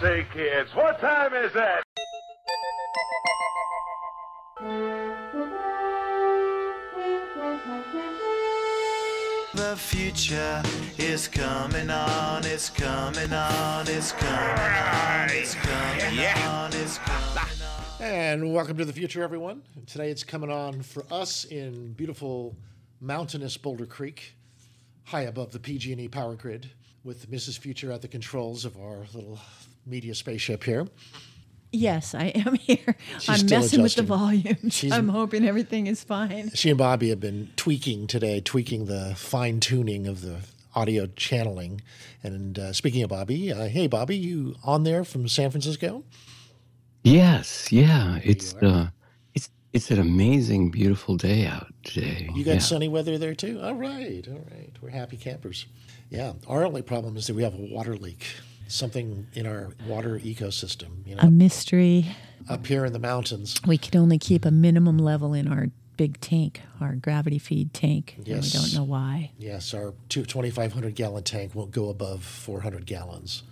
Say, kids, what time is it? The future is coming on, it's coming on, it's coming on, it's coming on, it's coming on. And welcome to the future, everyone. Today it's coming on for us in beautiful mountainous Boulder Creek, high above the PG&E power grid, with Mrs. Future at the controls of our little media spaceship here. Yes, I am here. She's I'm still messing with the volume. She's- I'm hoping everything is fine. She and Bobby have been tweaking today, tweaking the fine tuning of the audio channeling. And uh, speaking of Bobby, uh, hey Bobby, you on there from San Francisco? Yes, yeah. It's you uh it's it's an amazing, beautiful day out today. You got yeah. sunny weather there too? All right, all right. We're happy campers. Yeah. Our only problem is that we have a water leak. Something in our water ecosystem, you know, A mystery. up here in the mountains. We can only keep a minimum level in our big tank, our gravity feed tank. and Yes. we don't know why. Yes, our two- 2,500 gallon tank won't go above 400 gallons.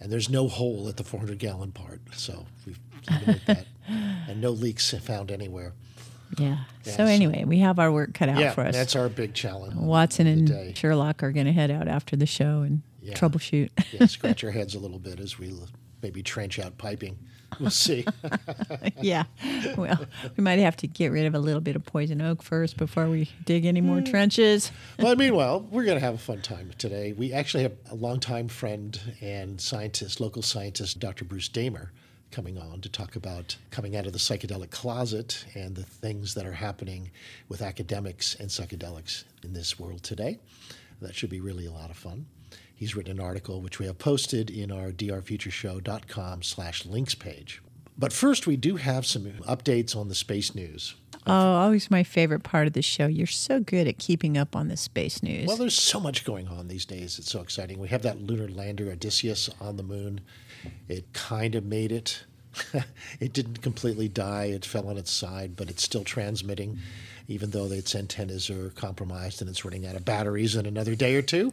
And there's no hole at the 400 gallon part. So we've eliminated that. And no leaks found anywhere. Yeah. Yeah, so so- anyway, we have our work cut out yeah, for us. that's our big challenge. Watson and. Sherlock are going to head out after the show and Yeah. troubleshoot. yeah, scratch our heads a little bit as we maybe trench out piping. We'll see. yeah. Well, we might have to get rid of a little bit of poison oak first before we dig any more hmm. trenches. well, meanwhile, we're going to have a fun time today. We actually have a longtime friend and scientist, local scientist, Dr. Bruce Damer, coming on to talk about coming out of the psychedelic closet and the things that are happening with academics and psychedelics in this world today. That should be really a lot of fun. He's written an article which we have posted in our drfutureshow.com slash links page. But first, we do have some updates on the space news. Oh, always my favorite part of the show. You're so good at keeping up on the space news. Well, there's so much going on these days. It's so exciting. We have that lunar lander Odysseus on the moon. It kind of made it. it didn't completely die. It fell on its side, but it's still transmitting, even though its antennas are compromised and it's running out of batteries in another day or two.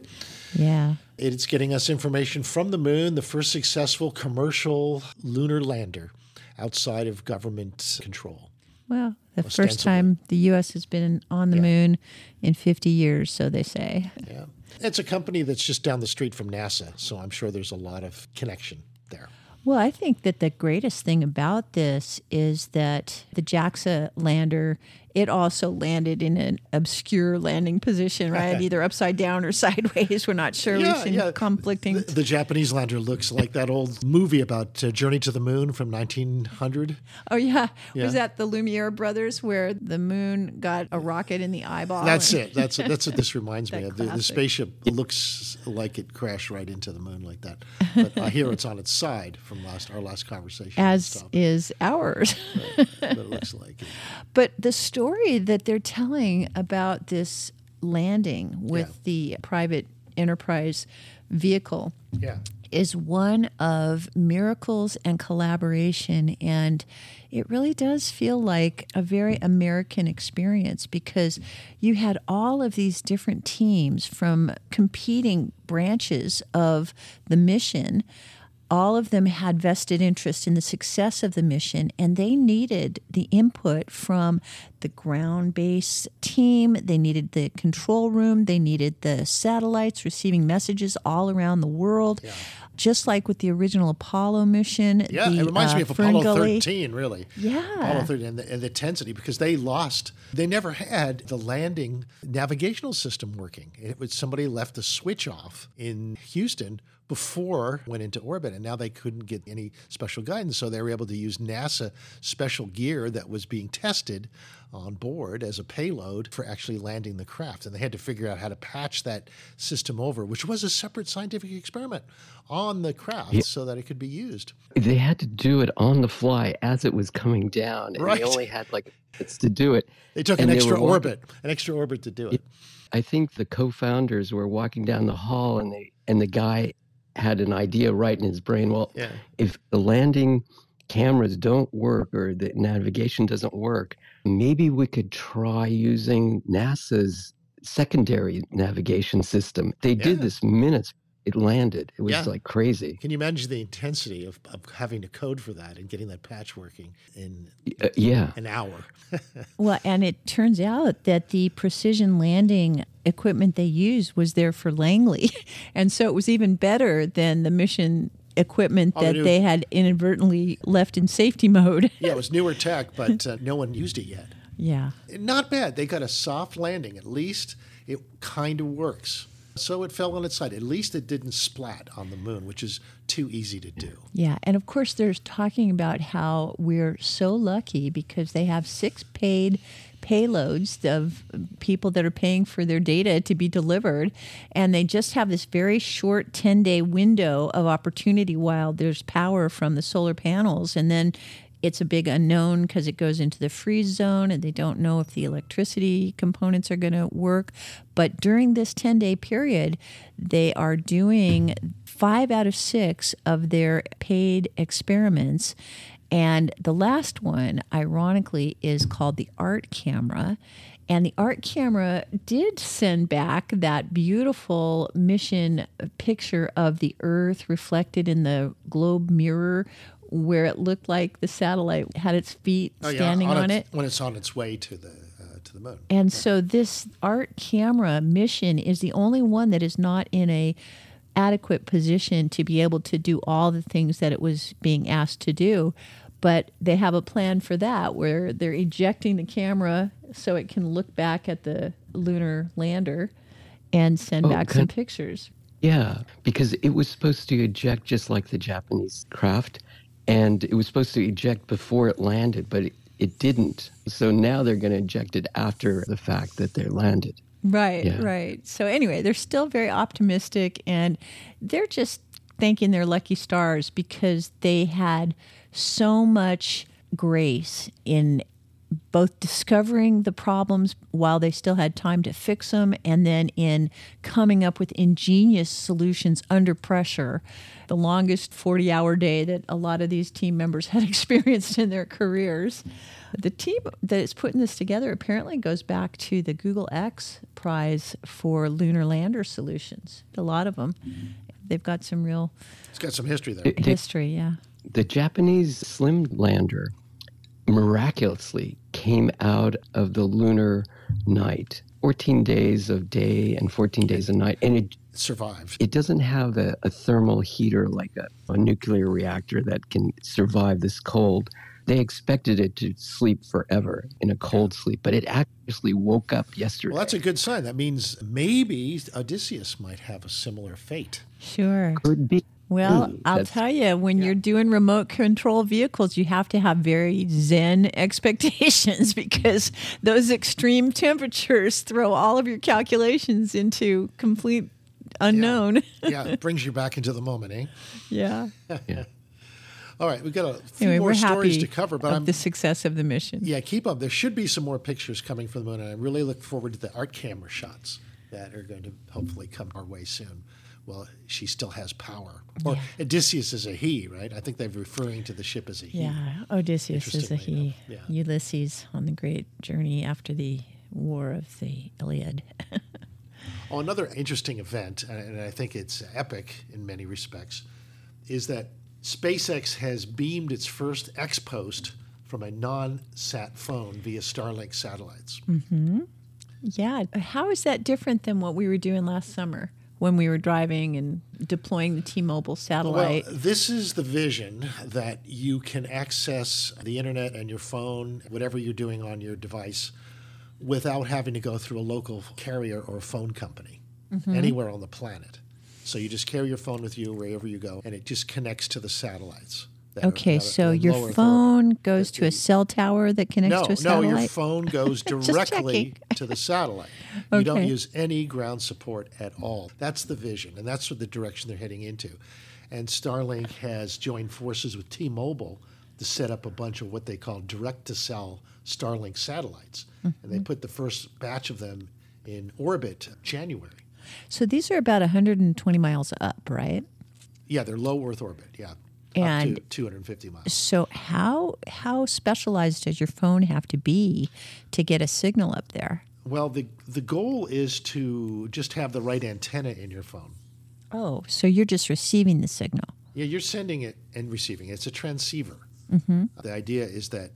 yeah. It's getting us information from the moon, the first successful commercial lunar lander outside of government control. Well, the first time the U.S. has been on the Yeah. moon in 50 years, so they say. Yeah. It's a company that's just down the street from NASA, so I'm sure there's a lot of connection there. Well, I think that the greatest thing about this is that the JAXA lander, it also landed in an obscure landing position, right? Either upside down or sideways. We're not sure. We've seen conflicting. The, the Japanese lander looks like that old movie about uh, Journey to the Moon from 1900. oh, yeah. Yeah. Was that the Lumiere brothers where the moon got a rocket in the eyeball? That's and- it. That's that's what this reminds me of. The, the spaceship looks like it crashed right into the moon like that, but I hear it's on its side from last our last conversation. As is ours. but it looks like it. But the story that they're telling about this landing with Yeah. the private enterprise vehicle Yeah. is one of miracles and collaboration. And it really does feel like a very American experience because you had all of these different teams from competing branches of the mission. All of them had vested interest in the success of the mission, and they needed the input from the ground base team. They needed the control room. They needed the satellites receiving messages all around the world. Just like with the original Apollo mission. Yeah, the, it reminds me uh, of Apollo Ferngully- 13, really. Yeah. Apollo 13 and the, and the intensity because they lost. They never had the landing navigational system working. It was somebody left the switch off in Houston before went into orbit, and now they couldn't get any special guidance, so they were able to use NASA special gear that was being tested on board as a payload for actually landing the craft, and they had to figure out how to patch that system over, which was a separate scientific experiment on the craft, so that it could be used. They had to do it on the fly as it was coming down, and Right. they only had like minutes to do it. They took And an extra were walking- orbit, an extra orbit to do it. I think the co-founders were walking down the hall, and they and the guy had an idea right in his brain. Well, Yeah. if the landing cameras don't work or the navigation doesn't work, maybe we could try using NASA's secondary navigation system. They did this minutes it landed. It was Yeah. like crazy. Can you imagine the intensity of, of having to code for that and getting that patch working in Uh, yeah. an hour? Well, and it turns out that the precision landing equipment they used was there for Langley. And so it was even better than the mission equipment Oh, that do- they had inadvertently left in safety mode. yeah, it was newer tech, but uh, no one used it yet. yeah. Not bad. They got a soft landing. At least it kind of works. So it fell on its side. At least it didn't splat on the moon, which is too easy to do. Yeah, and of course, there's talking about how we're so lucky because they have six paid payloads of people that are paying for their data to be delivered, and they just have this very short 10 day window of opportunity while there's power from the solar panels, and then it's a big unknown because it goes into the freeze zone and they don't know if the electricity components are going to work. But during this 10 day period, they are doing five out of six of their paid experiments. And the last one, ironically, is called the art camera. And the art camera did send back that beautiful mission picture of the Earth reflected in the globe mirror, where it looked like the satellite had its feet standing on, its- it. when it's on its way to the uh, to the moon. And so this art camera mission is the only one that is not in a adequate position to be able to do all the things that it was being asked to do. But they have a plan for that where they're ejecting the camera so it can look back at the lunar lander and send Oh, back some pictures. Yeah, because it was supposed to eject just like the Japanese craft, and it was supposed to eject before it landed, but it, it didn't. So now they're going to eject it after the fact that they landed. Right, Yeah. right. So anyway, they're still very optimistic and they're just thanking their lucky stars because they had so much grace in both discovering the problems while they still had time to fix them and then in coming up with ingenious solutions under pressure. The longest 40 hour day that a lot of these team members had experienced in their careers. The team that is putting this together apparently goes back to the google x prize for lunar lander solutions. A lot of them they've got some real It's got some history there. History yeah. The Japanese Slim Lander miraculously came out of the lunar night. 14 days of day and 14 days of night. And it, survived. it doesn't have a, a thermal heater like a, a nuclear reactor that can survive this cold. They expected it to sleep forever in a cold sleep, but it actually woke up yesterday. Well, that's a good sign. That means maybe Odysseus might have a similar fate. sure Could be. Well, Ooh, I'll tell you, when you're doing remote control vehicles, you have to have very zen expectations because those extreme temperatures throw all of your calculations into complete unknown. Yeah, it brings you back into the moment, eh? Yeah. Yeah. All right, we've got a few Anyway, more stories to cover, but I'm the success of the mission. yeah, keep up. There should be some more pictures coming from the moon, and I really look forward to the art camera shots that are going to hopefully come our way soon. Well, she still has power. Or Odysseus is a he, right? I think they're referring to the ship as a he. Yeah, Odysseus is a he. yeah. Ulysses on the great journey after the war of the Iliad. Oh, another interesting event, and- I think it's epic in many respects, is that SpaceX has beamed its first X post from a non sat phone via Starlink satellites. Mm-hmm. yeah. How is that different than what we were doing last summer when we were driving and deploying the T-Mobile satellite? Well, this is the vision that you can access the internet and your phone, whatever you're doing on your device, without having to go through a local carrier or a phone company Mm-hmm. anywhere on the planet. So you just carry your phone with you wherever you go, and it just connects to the sataelites. That Okay, are so your phone orbit. goes to a cell tower that connects No, to a satellite. no, your phone goes directly to the satellite. You don't use any ground support at all. That's the vision, and that's what the direction they're heading into. And Starlink has joined forces with T-Mobile to set up a bunch of what they call direct-to-cell Starlink satellites, and Mm-hmm. they put the first batch of them in orbit January. So these are about 120 miles up, right? Yeah, they're low Earth orbit. Yeah, And- to 250 miles. So how how specialized does your phone have to be to get a signal up there? Well, the the goal is to just have the right antenna in your phone. Oh, so you're just receiving the signal. Yeah, you're sending it and receiving it. It's a transceiver. Mm-hmm. The idea is that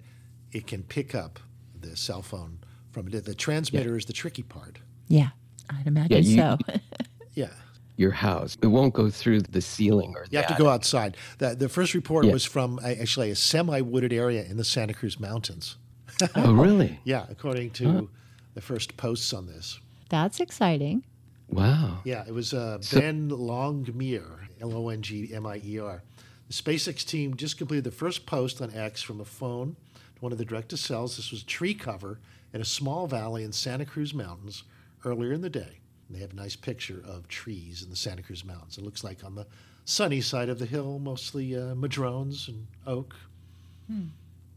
it can pick up the cell phone from it. The transmitter is the tricky part. Yeah, I'd imagine you- so. Yeah. Your house. It won't go through the ceiling or You have the to go outside. The, the first report Yeah. was from actually a semi wooded area in the Santa Cruz Mountains. Oh, really? Yeah, according to the first posts on this. That's exciting. Wow. Yeah, it was uh, Ben Longmier, L O N G M I E R. The SpaceX team just completed the first post on X from a phone to one of the direct to cells. This was tree cover in a small valley in Santa Cruz Mountains earlier in the day. And they have a nice picture of trees in the Santa Cruz Mountains. It looks like on the sunny side of the hill, mostly uh, madrones and oak.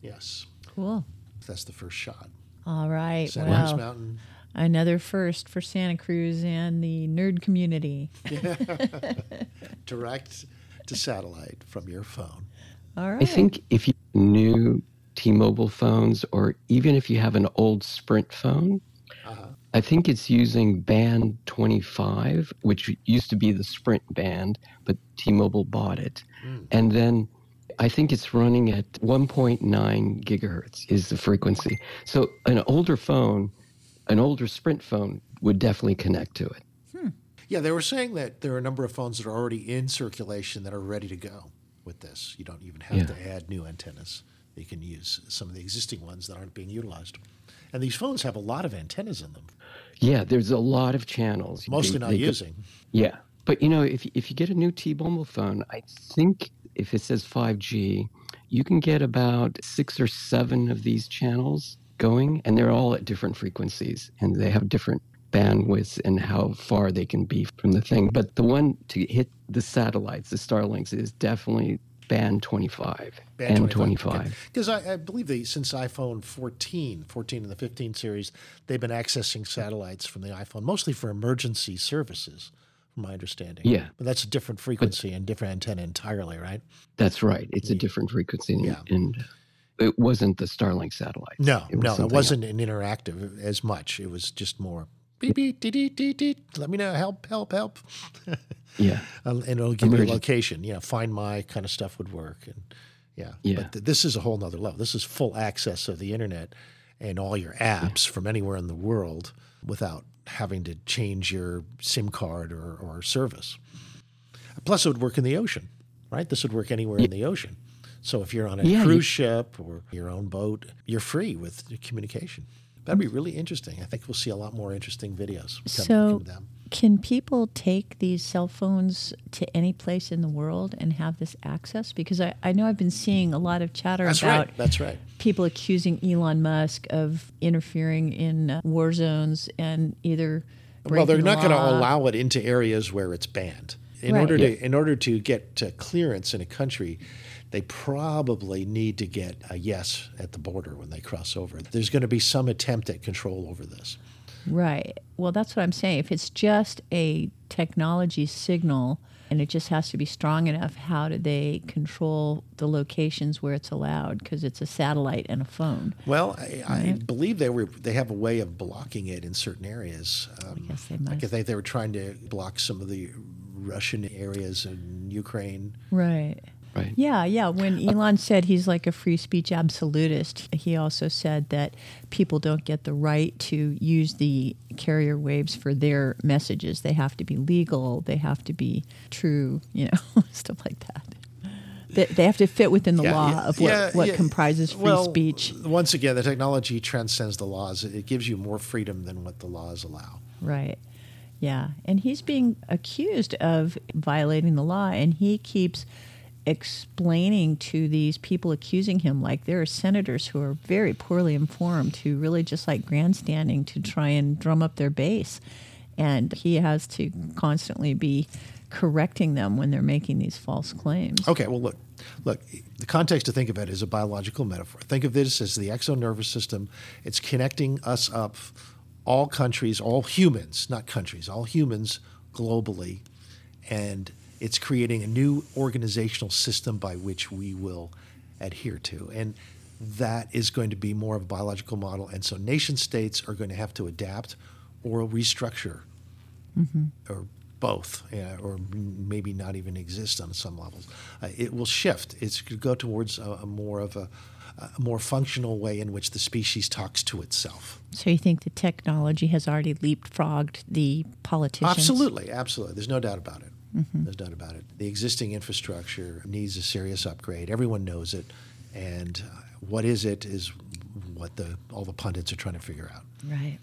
Yes, Cool. that's the first shot. All right. Santa Cruz Mountain. another first for Santa Cruz and the nerd community. direct to satellite from your phone. All right. I think if you have new T-Mobile phones, or even if you have an old Sprint phone, I think it's using band 25, which used to be the Sprint band, but T-Mobile bought it, hmm. and then I think it's running at 1.9 gigahertz is the frequency. So an older phone, an older Sprint phone, would definitely connect to it. Hmm. Yeah, they were saying that there are a number of phones that are already in circulation that are ready to go with this. You don't even have Yeah. to add new antennas. You can use some of the existing ones that aren't being utilized. And these phones have a lot of antennas in them, Yeah, there's a lot of channels. mostly They- not they using. Yeah, but you know, if if you get a new T-Mobile phone, I think if it says 5G, you can get about six or seven of these channels going, and they're all at different frequencies, and they have different bandwidths and how far they can be from the thing. But the one to hit the satellites, the Starlinks, is definitely band 25 and 25. Because I, I believe they, since iPhone 14, 14 and the 15 series, they've been accessing satellites from the iPhone, mostly for emergency services, from my understanding. Yeah. But that's a different frequency and different antenna entirely, right? That's right. It's a different frequency, and, Yeah. and it wasn't the Starlink satellite. No, was no, it wasn't an interactive as much. It was just more beep beep dee dee dee dee. Let me know, help, help, help. Yeah. Um, and it'll give you a location. You know, find my kind of stuff would work, and yeah, Yeah. But th- this is a whole nother level. This is full access of the internet and all your apps from anywhere in the world without having to change your SIM card or, or service. Plus, it would work in the ocean, right? This would work anywhere in the ocean. So if you're on a Yeah, cruise ship or your own boat, you're free with communication. That'd be really interesting. I think we'll see a lot more interesting videos coming So- from them. Can people take these cell phones to any place in the world and have this access? Because I, I know I've been seeing a lot of chatter That's about right. That's right. people accusing Elon Musk of interfering in uh, war zones and either Well, they're breaking not going to allow it into areas where it's banned. In Right. order to in order to get to clearance in a country, they probably need to get a yes at the border when they cross over. There's going to be some attempt at control over this. Right. Well, that's what I'm saying. If it's just a technology signal and it just has to be strong enough, how do they control the locations where it's allowed? Because it's a satellite and a phone. Well, I, I believe they were they have a way of blocking it in certain areas. Um, Yes, they must. I think they were trying to block some of the Russian areas in Ukraine. Right. Right. Yeah, yeah. When uh, Elon said he's like a free speech absolutist, he also said that people don't get the right to use the carrier waves for their messages. They have to be legal, they have to be true, you know, stuff like that. They, they have to fit within the Yeah, law yeah, of what, yeah, what comprises free Well, speech. Once again, the technology transcends the laws. It gives you more freedom than what the laws allow. Right. Yeah. And he's being accused of violating the law, and he keeps explaining to these people accusing him like there are senators who are very poorly informed who really just like grandstanding to try and drum up their base. And he has to constantly be correcting them when they're making these false claims. Okay, well, look, look. The context to think of it is a biological metaphor. Think of this as the exo nervous system. It's connecting us up, all countries, all humans, not countries, all humans globally, and it's creating a new organizational system by which we will adhere to. And that is going to be more of a biological model. And so nation states are going to have to adapt or restructure or both, uh, or maybe not even exist on some levels. Uh, it will shift. It's going to go towards a, a more of a, a more functional way in which the species talks to itself. So you think the technology has already leapfrogged the politicians? Absolutely, absolutely. There's no doubt about it. Doubt about it. The existing infrastructure needs a serious upgrade. Everyone knows it, and uh, what is it is what the all the pundits are trying to figure out. Right.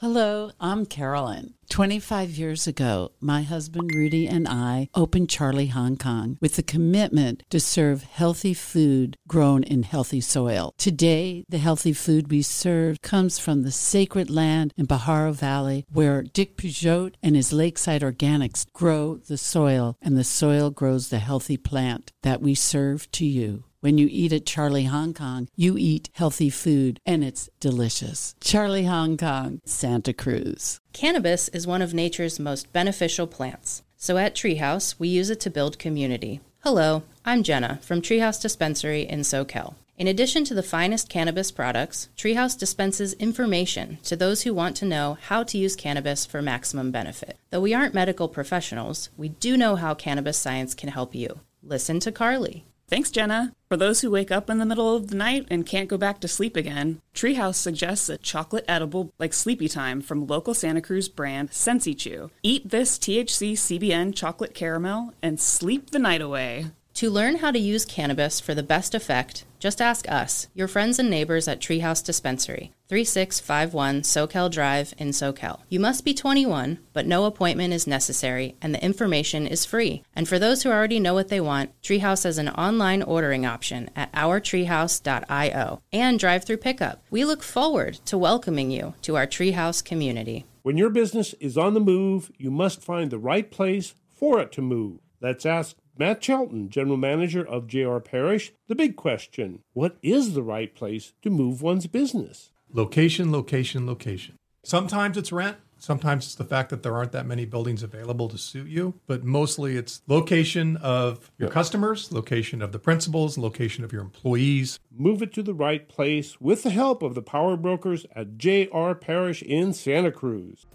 Hello, I'm Carolyn. 25 years ago, my husband Rudy and I opened Charlie Hong Kong with the commitment to serve healthy food grown in healthy soil. Today, the healthy food we serve comes from the sacred land in Pajaro Valley where Dick Peixoto and his Lakeside Organics grow the soil, and the soil grows the healthy plant that we serve to you. When you eat at Charlie Hong Kong, you eat healthy food and it's delicious. Charlie Hong Kong, Santa Cruz. Cannabis is one of nature's most beneficial plants. So at Treehouse, we use it to build community. Hello, I'm Jenna from Treehouse Dispensary in Soquel. In addition to the finest cannabis products, Treehouse dispenses information to those who want to know how to use cannabis for maximum benefit. Though we aren't medical professionals, we do know how cannabis science can help you. Listen to Carly. Thanks, Jenna. For those who wake up in the middle of the night and can't go back to sleep again, Treehouse suggests a chocolate edible like Sleepy Time from local Santa Cruz brand Sensi Chew. Eat this THC CBN chocolate caramel and sleep the night away. To learn how to use cannabis for the best effect, just ask us, your friends and neighbors at Treehouse Dispensary, 3651 Soquel Drive in Soquel. You must be 21, but no appointment is necessary, and the information is free. And for those who already know what they want, Treehouse has an online ordering option at ourtreehouse.io and drive-through pickup. We look forward to welcoming you to our Treehouse community. When your business is on the move, you must find the right place for it to move. Let's ask Matt Chelton, General Manager of JR Parish, the big question What is the right place to move one's business? Location, location, location. Sometimes it's rent. Sometimes it's the fact that there aren't that many buildings available to suit you, but mostly it's location of your customers, location of the principals, location of your employees. Move it to the right place with the help of the power brokers at JR Parish in Santa Cruz.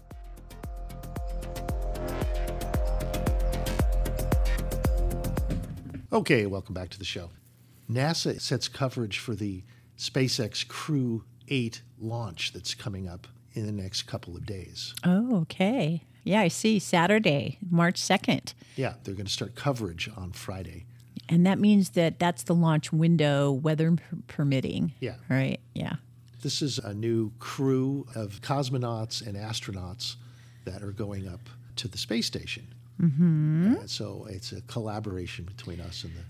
Okay, welcome back to the show. NASA sets coverage for the SpaceX Crew 8 launch that's coming up in the next couple of days. Oh, okay. Yeah, I see. Saturday, March 2nd. Yeah, they're going to start coverage on Friday. And that means that that's the launch window, weather permitting. Yeah. Right. Yeah. This is a new crew of cosmonauts and astronauts that are going up to the space station. Mm-hmm. so it's a collaboration between us and the,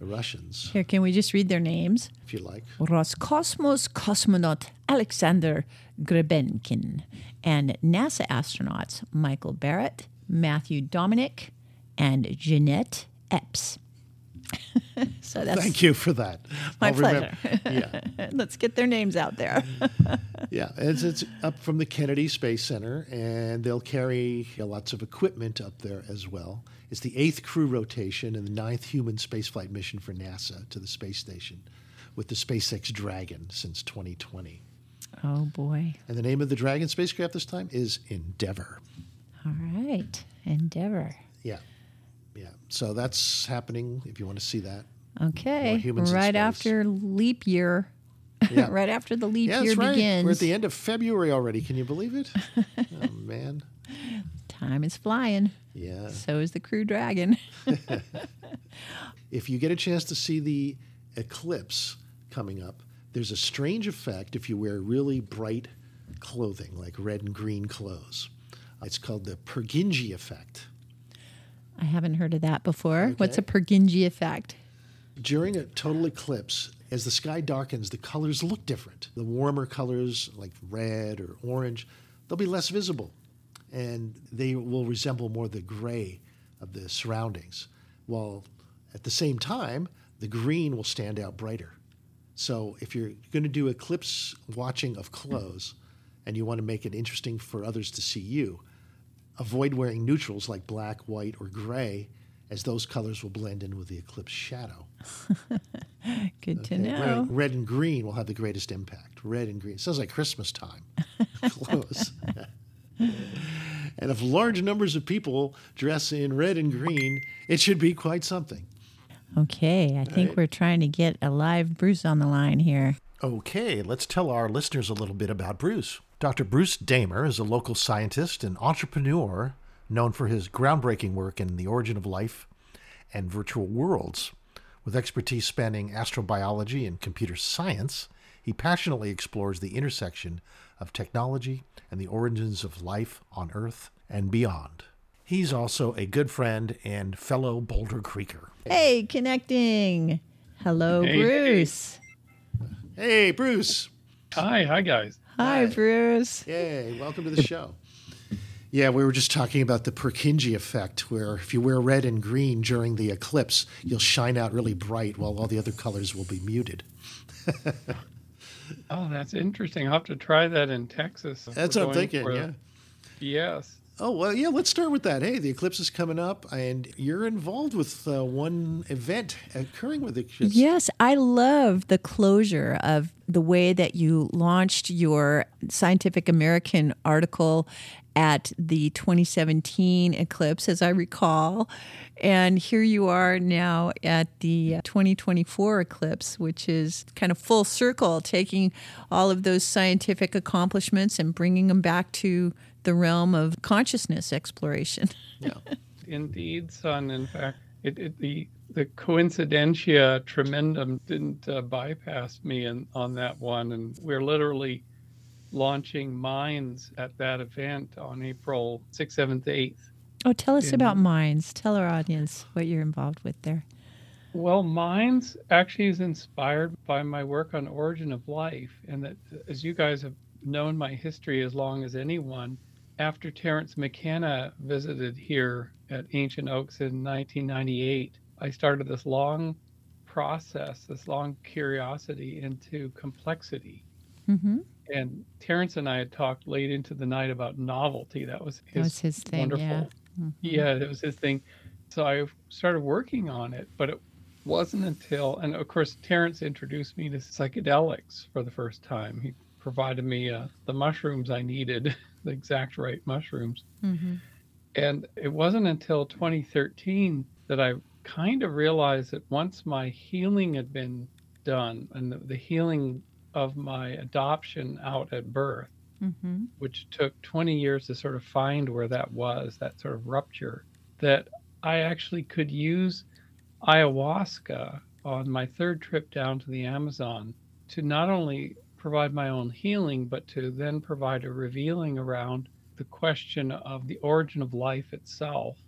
the Russians, Here, can we just read their names? if you like. Roscosmos cosmonaut Alexander Grebenkin and NASA astronauts Michael Barratt, Matthew Dominick, and Jeanette Epps. so that's Thank you for that. my I'll pleasure. yeah, Let's get their names out there. yeah. It's, it's up from the Kennedy Space Center, and they'll carry lots of equipment up there as well. It's the eighth crew rotation and the ninth human spaceflight mission for NASA to the space station, with the SpaceX Dragon since 2020. oh boy. And the name of the Dragon spacecraft this time is Endeavour. All right. Endeavor. Yeah. So that's happening if you want to see that. Okay. More humans in Right after leap year. Yeah. right after the leap Yeah, year right. begins. We're at the end of February already. Can you believe it? oh, man. Time is flying. Yeah. So is the crew dragon. If you get a chance to see the eclipse coming up, there's a strange effect if you wear really bright clothing, like red and green clothes. It's called the Purkinje effect. I haven't heard of that before. What's a Purkinje effect? During a total eclipse, as the sky darkens, the colors look different. The warmer colors, like red or orange, they'll be less visible and they will resemble more the gray of the surroundings. While at the same time, the green will stand out brighter. So if you're going to do eclipse watching of clothes and you want to make it interesting for others to see you, avoid wearing neutrals like black, white, or gray, as those colors will blend in with the eclipse shadow. Good to know. Red, red and green will have the greatest impact. Red and green. It sounds like Christmas time. Close. and if large numbers of people dress in red and green, it should be quite something. Okay, I think we're trying to get a live Bruce on the line here. Okay, let's tell our listeners a little bit about Bruce. Dr. Bruce Damer is a local scientist and entrepreneur known for his groundbreaking work in the origin of life and virtual worlds. With expertise spanning astrobiology and computer science, he passionately explores the intersection of technology and the origins of life on Earth and beyond. He's also a good friend and fellow Boulder Creeker. Hey, connecting. Hello, Hey, hey. Bruce. Hey, Bruce. Hi, hi guys. Hi, Bruce. Yay, welcome to the show. Yeah, we were just talking about the Purkinje effect, where if you wear red and green during the eclipse, you'll shine out really bright while all the other colors will be muted. Oh, that's interesting. I'll have to try that in Texas. That's what I'm thinking, for- yeah. Yes. Oh, well, yeah, let's start with that. Hey, the eclipse is coming up, and you're involved with uh, one event occurring with the eclipse. Yes, I love the closure of the way that you launched your Scientific American article at the 2017 eclipse, as I recall. And here you are now at the 2024 eclipse, which is kind of full circle, taking all of those scientific accomplishments and bringing them back to the realm of consciousness exploration. Indeed, son. In fact, it, it the the coincidentia tremendum didn't uh, bypass me in, on that one, and we're literally launching Minds at that event on April 6th, 7th, 8th. Oh, tell us In- about Minds. Tell our audience what you're involved with there. Well, Minds actually is inspired by my work on Origin of Life, and that as you guys have known my history as long as anyone, after Terence McKenna visited here at Ancient Oaks in 1998, I started this long process, this long curiosity into complexity. Mm-hmm. And Terence and I had talked late into the night about novelty. That was his, That was his thing, wonderful. yeah. Mhm. Yeah, that was his thing. So I started working on it, but it wasn't until, and of course, Terence introduced me to psychedelics for the first time. He provided me uh, the mushrooms I needed, the exact right mushrooms. Mm-hmm. And it wasn't until 2013 that I kind of realized that once my healing had been done and the, the healing of my adoption out at birth, Mm-hmm. which took 20 years to sort of find where that was, that sort of rupture, that I actually could use ayahuasca on my third trip down to the Amazon to not only provide my own healing, but to then provide a revealing around the question of the origin of life itself.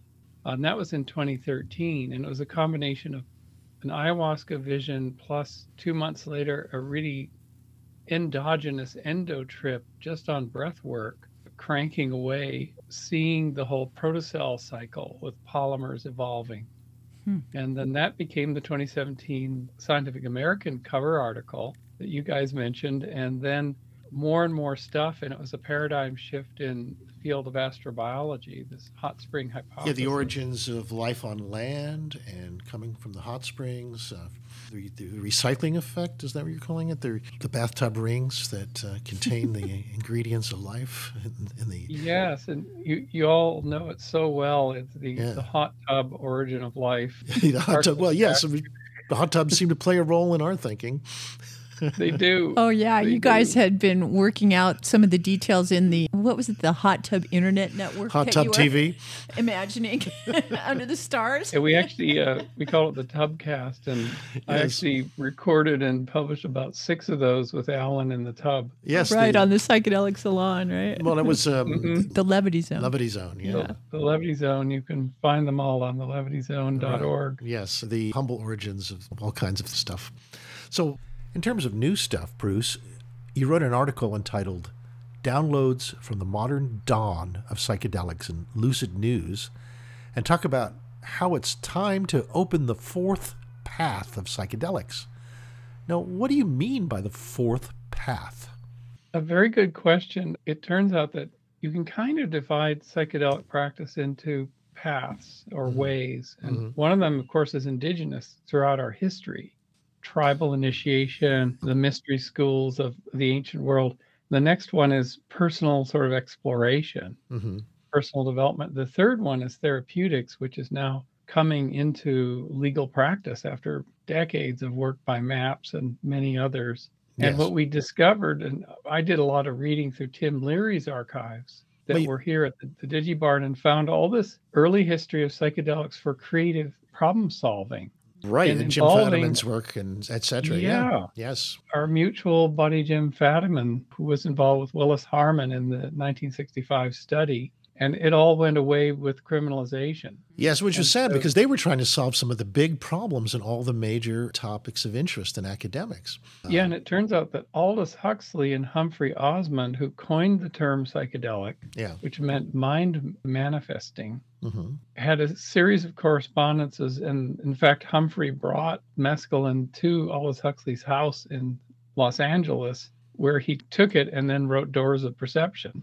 And that was in 2013. And it was a combination of an ayahuasca vision plus two months later, a really endogenous endo trip just on breath work, cranking away, seeing the whole protocell cycle with polymers evolving. Hmm. And then that became the 2017 Scientific American cover article that you guys mentioned. And then more and more stuff. And it was a paradigm shift in the field of astrobiology, this hot spring hypothesis. Yeah, the origins of life on land and coming from the hot springs, uh, the, the recycling effect, is that what you're calling it? The, the bathtub rings that uh, contain the ingredients of life in, in the. Yes, and you, you all know it so well. It's the, Yeah. the hot tub origin of life. the hot tub. Well, yes, I mean, the hot tubs seem to play a role in our thinking. They do. Oh yeah, They you guys do. had been working out some of the details in the what was it, the hot tub internet network? Hot that tub you TV. Imagining under the stars. And we actually uh, we call it the Tubcast, and I actually recorded and published about six of those with Alan in the tub. Yes, right the, on the psychedelic salon, right? Well, it was um, Mhm. the levity zone. Levity Zone. Yeah. The, the Levity Zone, you can find them all on the levityzone.org. Yes, the humble origins of all kinds of stuff. So, in terms of new stuff, Bruce, you wrote an article entitled Downloads from the Modern Dawn of Psychedelics and Lucid News and talk about how it's time to open the fourth path of psychedelics. Now, what do you mean by the fourth path? A very good question. It turns out that you can kind of divide psychedelic practice into paths or mm-hmm. ways. And mm-hmm. one of them, of course, is indigenous throughout our history tribal initiation, the mystery schools of the ancient world. The next one is personal sort of exploration, hmm personal development. The third one is therapeutics, which is now coming into legal practice after decades of work by MAPS and many others. And what we discovered, and I did a lot of reading through Tim Leary's archives that you- were here at the, the DigiBarn and found all this early history of psychedelics for creative problem solving. Right, And and Jim Fadiman's work and et cetera. Yeah. Yeah. Yes. Our mutual buddy Jim Fadiman, who was involved with Willis Harman in the 1965 study, and it all went away with criminalization. Yes, which was And sad so- because they were trying to solve some of the big problems and all the major topics of interest in academics. Yeah, and it turns out that Aldous Huxley and Humphrey Osmond, who coined the term psychedelic, Yeah. which meant mind manifesting, hmm had a series of correspondences. And in fact, Humphrey brought mescaline to Aldous Huxley's house in Los Angeles, where he took it and then wrote Doors of Perception.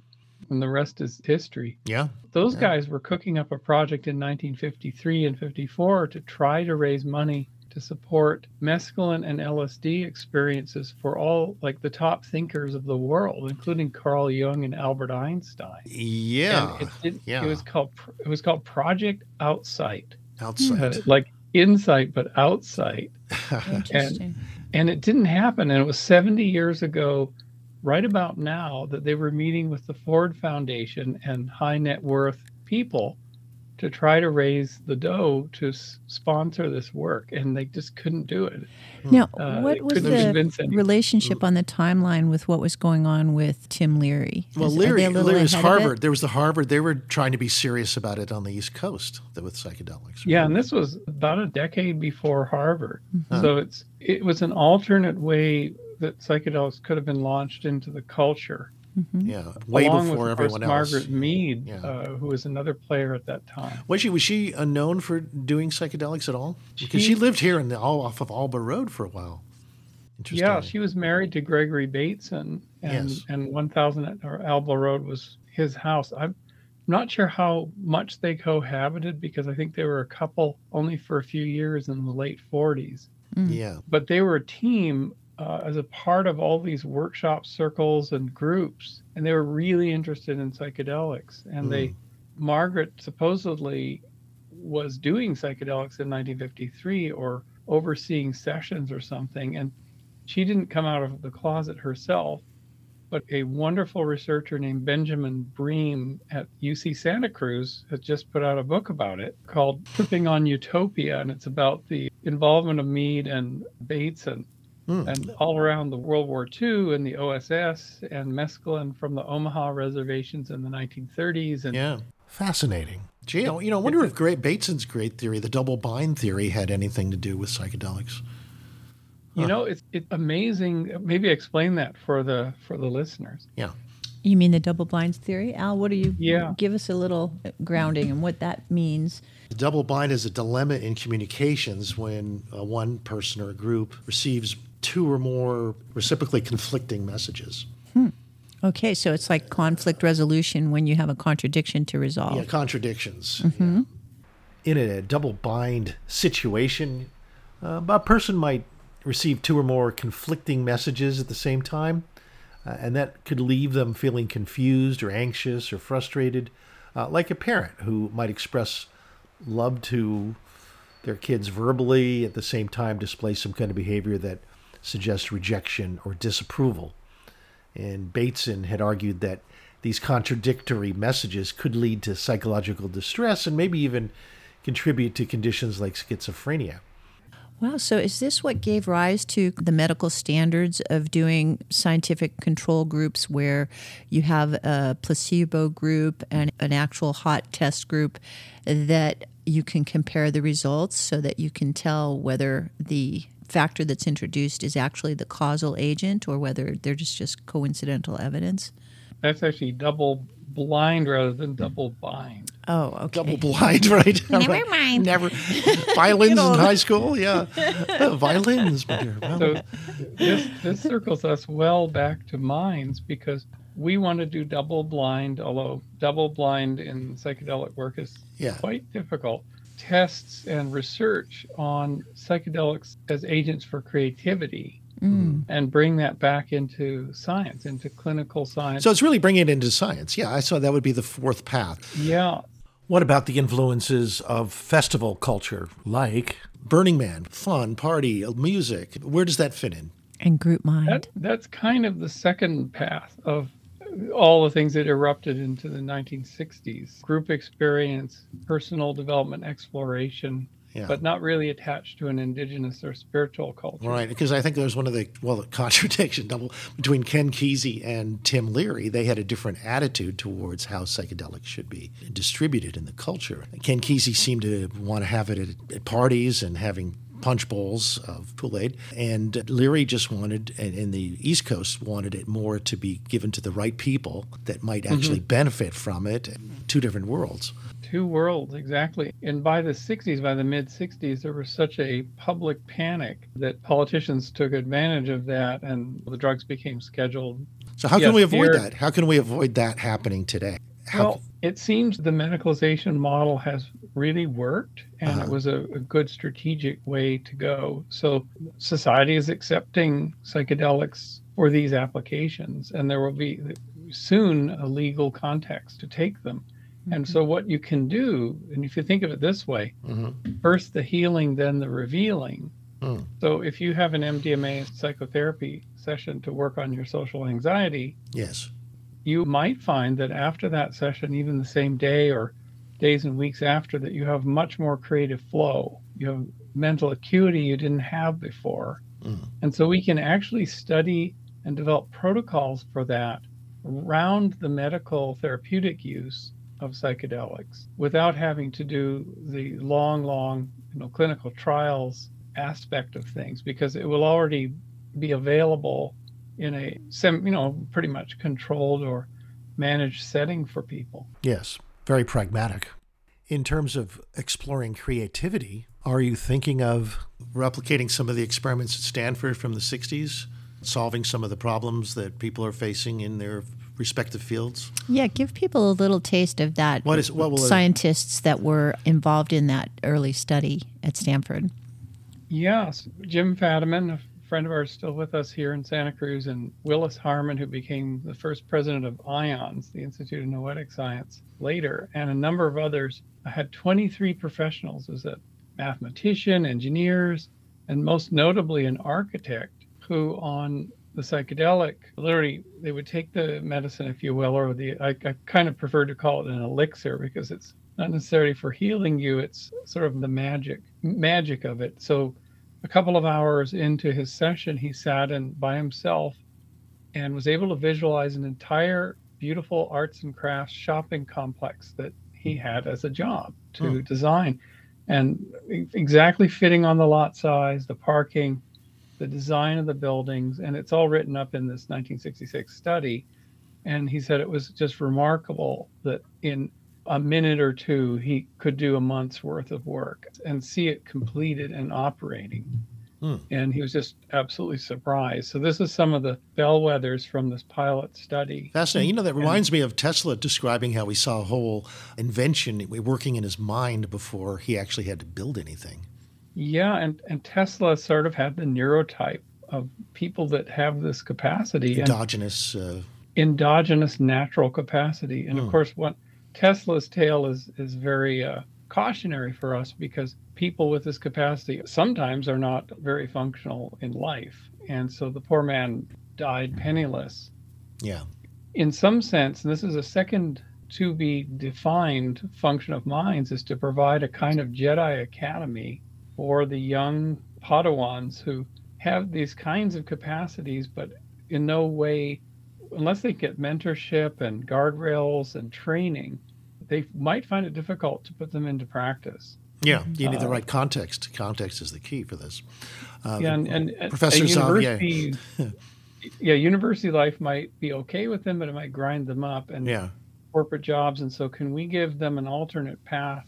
And the rest is history. Yeah. Those Yeah. guys were cooking up a project in 1953 and 54 to try to raise money to support mescaline and LSD experiences for all like the top thinkers of the world, including Carl Jung and Albert Einstein. Yeah. It, it, yeah. it was called it was called Project Outsight, Outside. Uh, like insight but outsight, Interesting. and it didn't happen. And it was 70 years ago, right about now, that they were meeting with the Ford Foundation and high net worth people to try to raise the dough to s- sponsor this work, and they just couldn't do it. Now, Uh, what was the relationship on the timeline with what was going on with Tim Leary? Well, Is- Leary, they a little Leary was ahead of it? Harvard. There was the Harvard. They were trying to be serious about it on the East Coast with psychedelics. Yeah, and this was about a decade before Harvard. Mm-hmm. So it's it was an alternate way that psychedelics could have been launched into the culture. Yeah. Way along before with, of course, everyone else. Margaret Mead, Yeah. uh, who was another player at that time. Was she was she uh, known for doing psychedelics at all? Because she, She- lived here in the all off of Alba Road for a while. Interesting. Yeah, she was married to Gregory Bateson, and Yes. and 1000 or Alba Road was his house. I'm not sure how much they cohabited because I think they were a couple only for a few years in the late 40s. yeah. But they were a team uh, as a part of all these workshop circles and groups, and they were really interested in psychedelics. And they, Margaret supposedly was doing psychedelics in 1953 or overseeing sessions or something, and she didn't come out of the closet herself. But a wonderful researcher named Benjamin Breen at UC Santa Cruz has just put out a book about it called Tripping on Utopia, and it's about the involvement of Mead and Bateson and all around the World War II and the OSS and mescaline from the Omaha reservations in the 1930s. And Yeah. Fascinating. Gee, you know, you know, I wonder if Great Bateson's great theory, the double bind theory, had anything to do with psychedelics. you know, it's it's amazing. Maybe explain that for the for the listeners. Yeah. You mean the double blinds theory? Al, what do you Yeah. give us a little grounding and what that means? The double bind is a dilemma in communications when uh, one person or a group receives two or more reciprocally conflicting messages. Okay, so it's like conflict resolution when you have a contradiction to resolve. Yeah, contradictions. Yeah. In a double bind situation, uh, a person might receive two or more conflicting messages at the same time, uh, and that could leave them feeling confused or anxious or frustrated, uh, like a parent who might express love to their kids verbally, at the same time display some kind of behavior that suggests rejection or disapproval. And Bateson had argued that these contradictory messages could lead to psychological distress and maybe even contribute to conditions like schizophrenia. Wow, so is this what gave rise to the medical standards of doing scientific control groups where you have a placebo group and an actual hot test group that you can compare the results so that you can tell whether the factor that's introduced is actually the causal agent or whether they're just, just coincidental evidence? That's actually double blind rather than double bind. Oh, okay. Double blind, right? Never mind. Never. Violins in high school, yeah. Uh, violins, my dear. Well, So this this circles us well back to minds because we want to do double blind, although double blind in psychedelic work is Yeah. quite difficult. Tests and research on psychedelics as agents for creativity Mm. and bring that back into science, into clinical science. So it's really bringing it into science. Yeah, I saw that would be the fourth path. yeah, What about the influences of festival culture, like Burning Man, fun, party, music? Where does that fit in? And group mind. that, that's kind of the second path of all the things that erupted into the 1960s group experience, personal development, exploration, Yeah. but not really attached to an indigenous or spiritual culture. Right, because I think there's one of the well, the contradiction double between Ken Kesey and Tim Leary. They had a different attitude towards how psychedelics should be distributed in the culture. Ken Kesey seemed to want to have it at, at parties and having punch bowls of Kool-Aid, and Leary just wanted, and in the East Coast wanted it more to be given to the right people that might mm-hmm. actually benefit from it. Two different worlds. Two worlds, exactly. And by the 60s, by the mid 60s, there was such a public panic that politicians took advantage of that and the drugs became scheduled. So how can we avoid here- that? How can we avoid that happening today? How, Well, it seems the medicalization model has really worked and Uh-huh. it was a, a good strategic way to go. So society is accepting psychedelics for these applications and there will be soon a legal context to take them. And so what you can do, and if you think of it this way, Mhm. first the healing, then the revealing. Hmm. So if you have an MDMA psychotherapy session to work on your social anxiety, yes. You might find that after that session, even the same day or days and weeks after, that you have much more creative flow. You have mental acuity you didn't have before. Mm. And so we can actually study and develop protocols for that around the medical therapeutic use of psychedelics without having to do the long, long, you know, clinical trials aspect of things because it will already be available in a sem, you know, pretty much controlled or managed setting for people. Yes, very pragmatic. In terms of exploring creativity, are you thinking of replicating some of the experiments at Stanford from the 60s, solving some of the problems that people are facing in their respective fields? Yeah, give people a little taste of that. What is- what will it- scientists that were involved in that early study at Stanford? Yes, Jim Fadiman, a friend of ours still with us here in Santa Cruz, and Willis Harman, who became the first president of IONS, the Institute of Noetic Science, later, and a number of others. I had 23 professionals. Was a mathematician, engineers, and most notably an architect who on the psychedelic, literally, they would take the medicine, if you will, or the, I, I kind of prefer to call it an elixir because it's not necessarily for healing you, it's sort of the magic, magic of it. So a couple of hours into his session, he sat and by himself and was able to visualize an entire beautiful arts and crafts shopping complex that he had as a job to Hmm. design and exactly fitting on the lot size, the parking, the design of the buildings, and it's all written up in this 1966 study. And he said it was just remarkable that in a minute or two, he could do a month's worth of work and see it completed and operating. Hmm. And he was just absolutely surprised. So, this is some of the bellwethers from this pilot study. Fascinating. You know, that reminds me of Tesla describing how he saw a whole invention working in his mind before he actually had to build anything. Yeah, and, and Tesla sort of had the neurotype of people that have this capacity. and- Endogenous. Uh, endogenous natural capacity. And Hmm. of course, what Tesla's tale is is very uh, cautionary for us because people with this capacity sometimes are not very functional in life, and so the poor man died penniless. yeah. In some sense, and this is a second to be defined function of minds, is to provide a kind of Jedi academy for the young Padawans who have these kinds of capacities, but in no way unless they get mentorship and guardrails and training, they might find it difficult to put them into practice. Yeah. You need the Uh, right context. Context is the key for this. Uh, yeah, and, and and Professor a Xavier. university, yeah, university life might be okay with them, but it might grind them up and Yeah. corporate jobs. And so, can we give them an alternate path?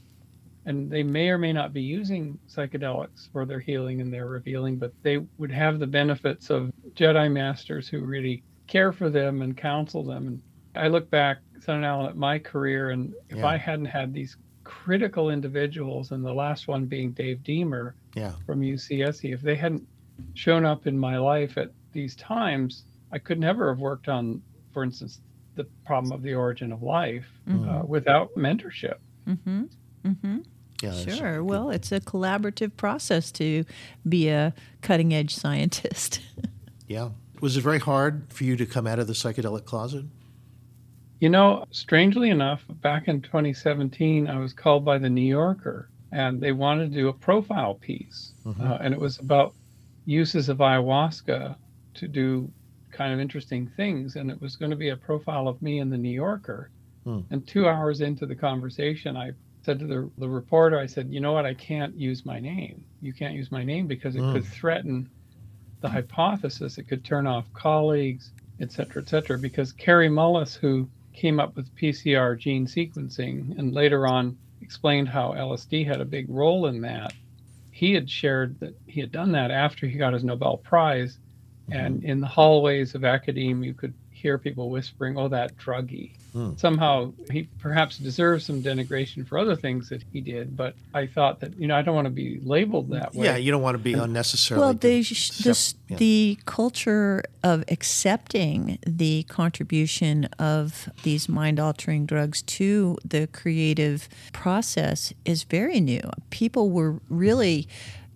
And they may or may not be using psychedelics for their healing and their revealing, but they would have the benefits of Jedi masters who really care for them and counsel them. And I look back, Son Alan, at my career, and if Yeah. I hadn't had these critical individuals, and the last one being Dave Deamer Yeah. from UCSC, if they hadn't shown up in my life at these times, I could never have worked on, for instance, the problem of the origin of life uh, without mentorship. Mm-hmm. Mm-hmm. Yeah, that's- Sure. Well, it's a collaborative process to be a cutting edge scientist. Yeah. Was it very hard for you to come out of the psychedelic closet? You know, strangely enough, back in 2017, I was called by the New Yorker and they wanted to do a profile piece. Uh, and it was about uses of ayahuasca to do kind of interesting things. And it was going to be a profile of me in the New Yorker. Hmm. And two hours into the conversation, I said to the, the reporter, I said, you know what? I can't use my name. You can't use my name because it Hmm. could threaten the hypothesis. It could turn off colleagues, et cetera, et cetera. Because Kary Mullis, who came up with PCR gene sequencing and later on explained how LSD had a big role in that, he had shared that he had done that after he got his Nobel Prize. And mm-hmm. in the hallways of academia, you could hear people whispering, oh, that druggie. Hmm. Somehow he perhaps deserves some denigration for other things that he did. But I thought that, you know, I don't want to be labeled that way. Yeah, you don't want to be unnecessarily. well, the, sh- sep- the, yeah. the culture of accepting the contribution of these mind altering drugs to the creative process is very new. People were really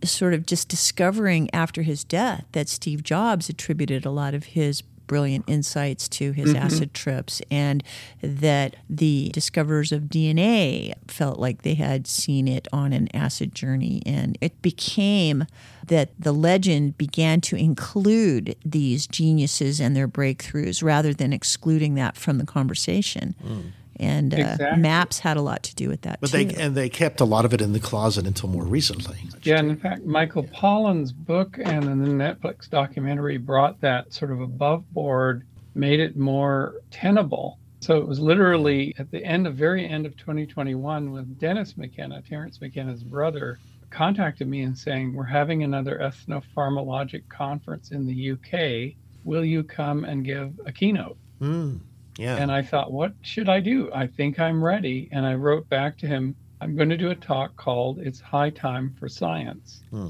sort of just discovering after his death that Steve Jobs attributed a lot of his brilliant insights to his mm-hmm. acid trips and that the discoverers of DNA felt like they had seen it on an acid journey. And it became that the legend began to include these geniuses and their breakthroughs rather than excluding that from the conversation mm. And uh, Exactly. maps had a lot to do with that But too they and they kept a lot of it in the closet until more recently. Yeah, and in fact, Michael Pollan's book and then the Netflix documentary brought that sort of above board, made it more tenable. So it was literally at the end of very end of 2021 when Dennis McKenna, Terrence McKenna's brother, contacted me and saying, We're having another ethnopharmacologic conference in the UK. Will you come and give a keynote? Mm, yeah. And I thought, what should I do? I think I'm ready. And I wrote back to him, I'm going to do a talk called It's High Time for Science. Hmm.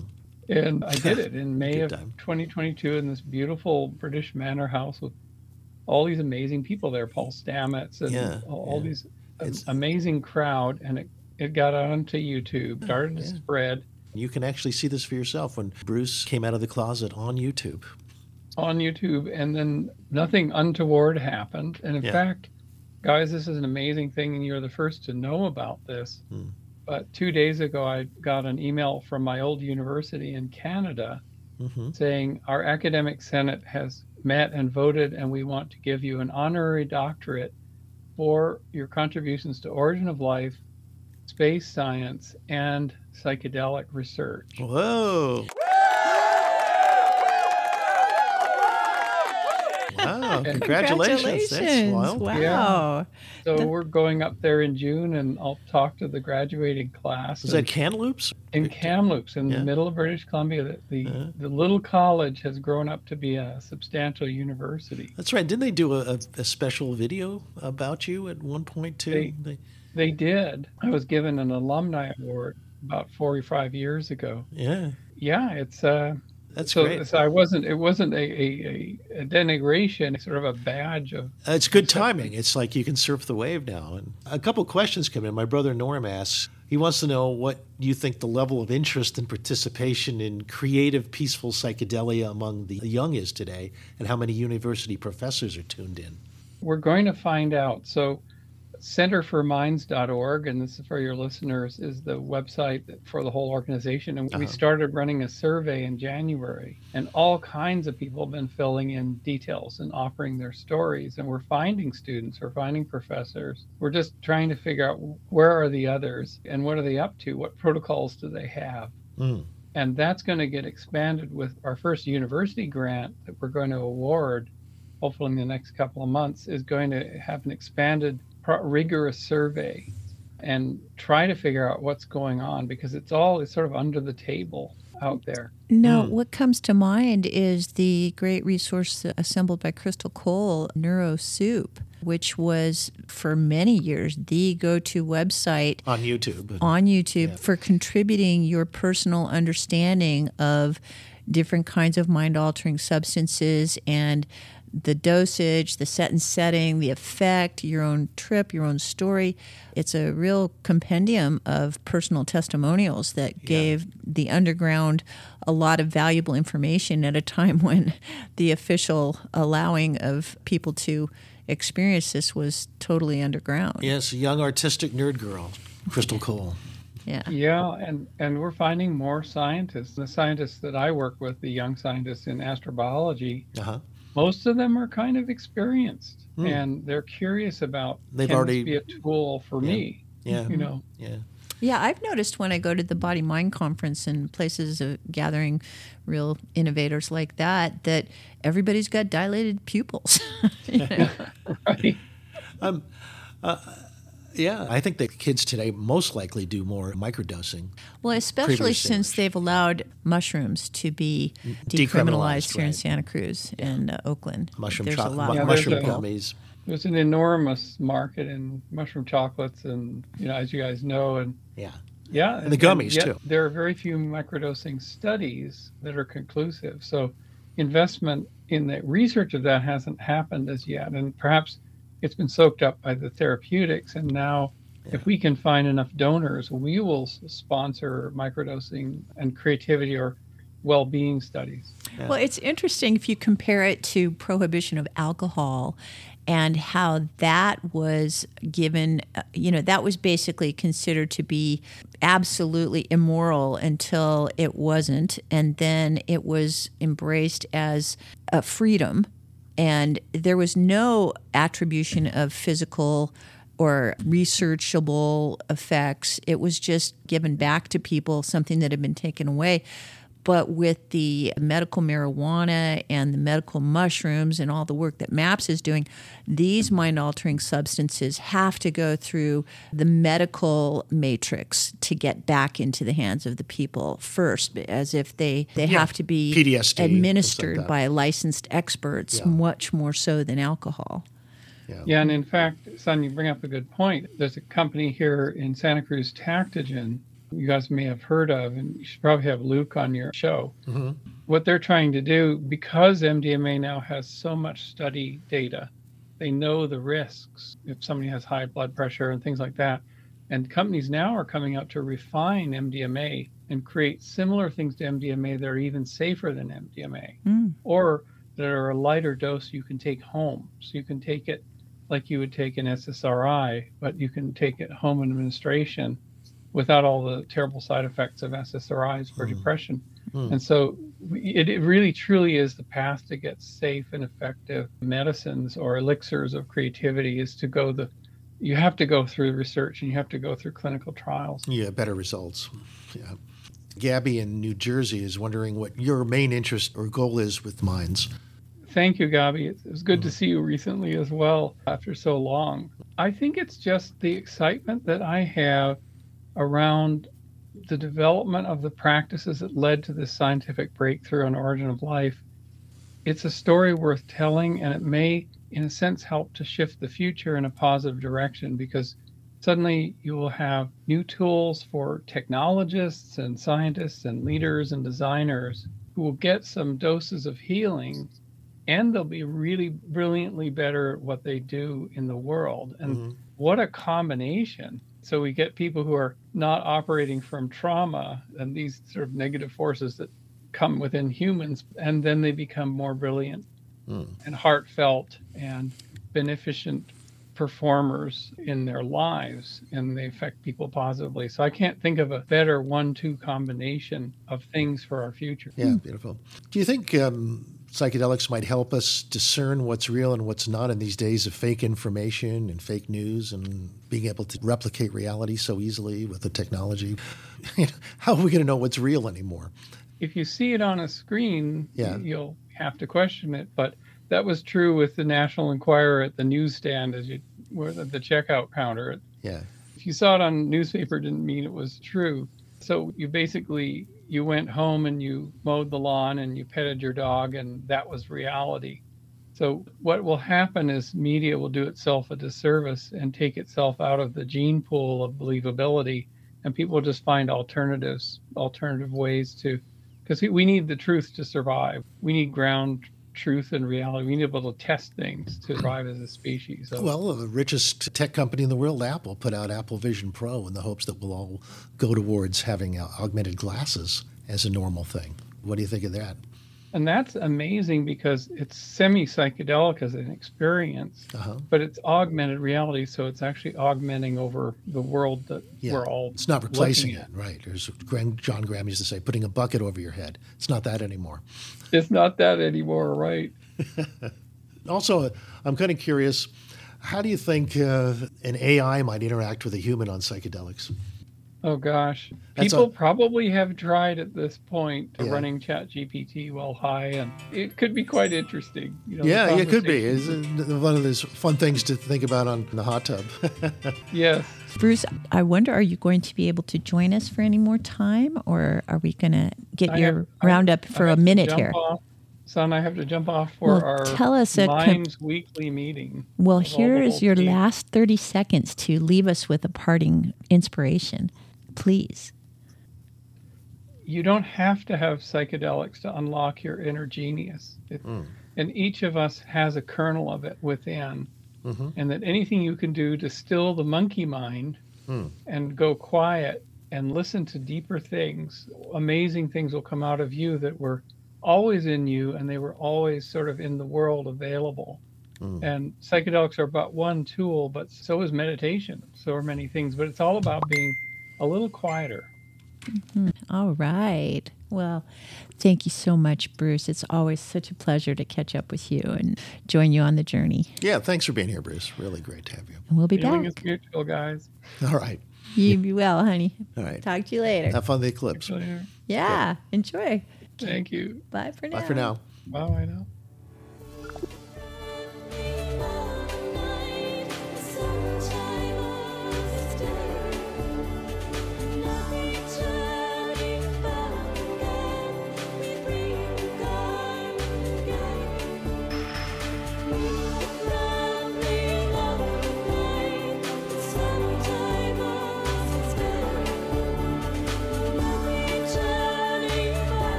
And I did it in May of time. 2022 in this beautiful British manor house with all these amazing people there, Paul Stamets and Yeah, all, yeah. these It's- amazing crowd. And it, it got onto YouTube, started to spread You can actually see this for yourself when Bruce came out of the closet on YouTube. On YouTube, and then nothing untoward happened. And in Yeah. fact, guys, this is an amazing thing, and you're the first to know about this. Hmm. But two days ago, I got an email from my old university in Canada hmm saying our academic senate has met and voted, and we want to give you an honorary doctorate for your contributions to origin of life, space science, and psychedelic research. Whoa. Wow, congratulations. That's wild. Wow. Yeah. So we're going up there in June, and I'll talk to the graduating class. Is that and- Kamloops? in Kamloops, in Yeah. the middle of British Columbia? The the, Uh-huh. the little college has grown up to be a substantial university. That's right. Didn't they do a, a, a special video about you at one point too? They- They- They did. I was given an alumni award about 45 years ago. yeah, Yeah, it's uh. That's so, great. so I wasn't. It wasn't a, a, a, denigration. Sort of a badge of. Uh, It's good timing. It's like you can surf the wave now. And a couple questions come in. My brother Norm asks, he wants to know what you think the level of interest and participation in creative, peaceful psychedelia among the young is today, and how many university professors are tuned in. We're going to find out. So, centerforminds.org, and this is for your listeners, is the website for the whole organization. And we Uh-huh. started running a survey in January, and all kinds of people have been filling in details and offering their stories. And we're finding students, we're finding professors. We're just trying to figure out where are the others and what are they up to? What protocols do they have? Mm. and that's going to get expanded with our first university grant that we're going to award hopefully in the next couple of months is going to have an expanded pro- rigorous survey and try to figure out what's going on because it's all it's sort of under the table out there. No, hmm. what comes to mind is the great resource assembled by Crystal Cole, NeuroSoup, which was for many years the go to website on YouTube. on YouTube for contributing your personal understanding of different kinds of mind altering substances and the dosage, the set and setting, the effect, your own trip, your own story. It's a real compendium of personal testimonials that gave the underground a lot of valuable information at a time when the official allowing of people to experience this was totally underground. Yes, young artistic nerd girl, Crystal Cole. Yeah. Yeah, and and we're finding more scientists. The scientists that I work with, the young scientists in astrobiology, Uh-huh. Most of them are kind of experienced Hmm. and they're curious about They've can already- this be a tool for Yeah. me. Yeah. You know. Yeah. Yeah, I've noticed when I go to the Body Mind Conference and places of gathering real innovators like that, that everybody's got dilated pupils. You know? right. Um, uh, yeah, I think that kids today most likely do more microdosing. Well, especially Previous since they've allowed mushrooms to be Decriminalized, decriminalized, here in. Santa Cruz and uh, Oakland. Mushroom There's chocolate, a lot mu- Yeah, mushroom gummies. There's an enormous market in mushroom chocolates, and you know, as you guys know, and Yeah. yeah, And the gummies, yet too. There are very few microdosing studies that are conclusive. So, investment in the research of that hasn't happened as yet, and perhaps it's been soaked up by the therapeutics. And now, if we can find enough donors, we will s- sponsor microdosing and creativity or well-being studies. Well, it's interesting if you compare it to prohibition of alcohol and how that was given, uh, you know, that was basically considered to be absolutely immoral until it wasn't. And then it was embraced as a freedom. And there was no attribution of physical or researchable effects. It was just given back to people, something that had been taken away. But with the medical marijuana and the medical mushrooms and all the work that MAPS is doing, these mind altering substances have to go through the medical matrix to get back into the hands of the people first, as if they, they Yeah. have to be PTSD, things like administered by licensed experts, Yeah. much more so than alcohol. Yeah, and in fact, son, you bring up a good point. There's a company here in Santa Cruz, Tactogen, you guys may have heard of, and you should probably have Luke on your show. Mhm. What they're trying to do, because MDMA now has so much study data, they know the risks if somebody has high blood pressure and things like that. And companies now are coming out to refine MDMA and create similar things to MDMA that are even safer than MDMA Mm. or that are a lighter dose you can take home. So you can take it like you would take an SSRI, but you can take it home administration without all the terrible side effects of SSRIs for depression. Mm. And so it, it really truly is the path to get safe and effective medicines or elixirs of creativity is to go the you have to go through research and you have to go through clinical trials. Yeah, better results. Yeah. Gabby in New Jersey is wondering what your main interest or goal is with minds. Thank you, Gabby. It was good to see you recently as well after so long. I think it's just the excitement that I have around the development of the practices that led to this scientific breakthrough on origin of life. It's a story worth telling, and it may, in a sense, help to shift the future in a positive direction because suddenly you will have new tools for technologists and scientists and leaders and designers who will get some doses of healing and they'll be really brilliantly better at what they do in the world. And Mhm. what a combination. So we get people who are not operating from trauma and these sort of negative forces that come within humans, and then they become more brilliant Mm. and heartfelt and beneficent performers in their lives and they affect people positively. So I can't think of a better one two combination of things for our future. Yeah, beautiful. Do you think um, psychedelics might help us discern what's real and what's not in these days of fake information and fake news and being able to replicate reality so easily with the technology? How are we going to know what's real anymore? if you see it on a screen, Yeah. you'll have to question it. But that was true with the National Enquirer at the newsstand as you were at the checkout counter. Yeah. If you saw it on newspaper, it didn't mean it was true. So you basically you went home and you mowed the lawn and you petted your dog and that was reality. So what will happen is media will do itself a disservice and take itself out of the gene pool of believability and people will just find alternatives, alternative ways to because we need the truth to survive. We need ground truth and reality. We need to be able to test things to survive as a species. So, Well, the richest tech company in the world, Apple, put out Apple Vision Pro in the hopes that we'll all go towards having uh, augmented glasses as a normal thing. What do you think of that? And that's amazing because it's semi psychedelic as an experience, Uh-huh. but it's augmented reality. So it's actually augmenting over the world that Yeah. we're all. It's not replacing it, right? There's John Graham used to say, putting a bucket over your head. It's not that anymore. It's not that anymore, right? Also, I'm kind of curious. How do you think uh, an AI might interact with a human on psychedelics? Oh gosh, That's people a- probably have tried at this point Yeah. running Chat GPT while high, and it could be quite interesting. You know, yeah, it could be. It's uh, one of those fun things to think about on the hot tub. Yes. Bruce, I wonder, are you going to be able to join us for any more time, or are we going to get I your have- roundup I for a minute here? off. Son, I have to jump off for Well, our tell us a com- weekly meeting. Well, with all here the is whole your team. last 30 seconds to leave us with a parting inspiration. Please. You don't have to have psychedelics to unlock your inner genius. It, And each of us has a kernel of it within. Mhm. And that anything you can do to still the monkey mind Hmm. and go quiet and listen to deeper things, amazing things will come out of you that were always in you and they were always sort of in the world available. Hmm. And psychedelics are but one tool, but so is meditation. So are many things, but it's all about being a little quieter. Hmm. All right. Well, thank you so much, Bruce. It's always such a pleasure to catch up with you and join you on the journey. yeah, thanks for being here, Bruce. Really great to have you. And we'll be Feeling back. is mutual, guys. All right. You be well, honey. All right. Talk to you later. Have fun the eclipse. Later. Yeah. Enjoy. Thank you. Bye for now. Bye for now. Bye now.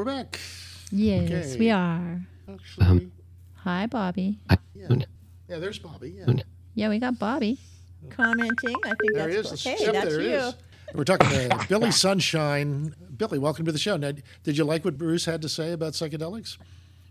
We're back. Yes, Okay. we are. Actually, Um, Hi, Bobby. yeah. yeah, there's Bobby. Yeah. Yeah, we got Bobby commenting. I think There that's is. okay. Yep, that's there you. is. We're talking to Billy Sunshine. Billy, welcome to the show. Now, did you like what Bruce had to say about psychedelics?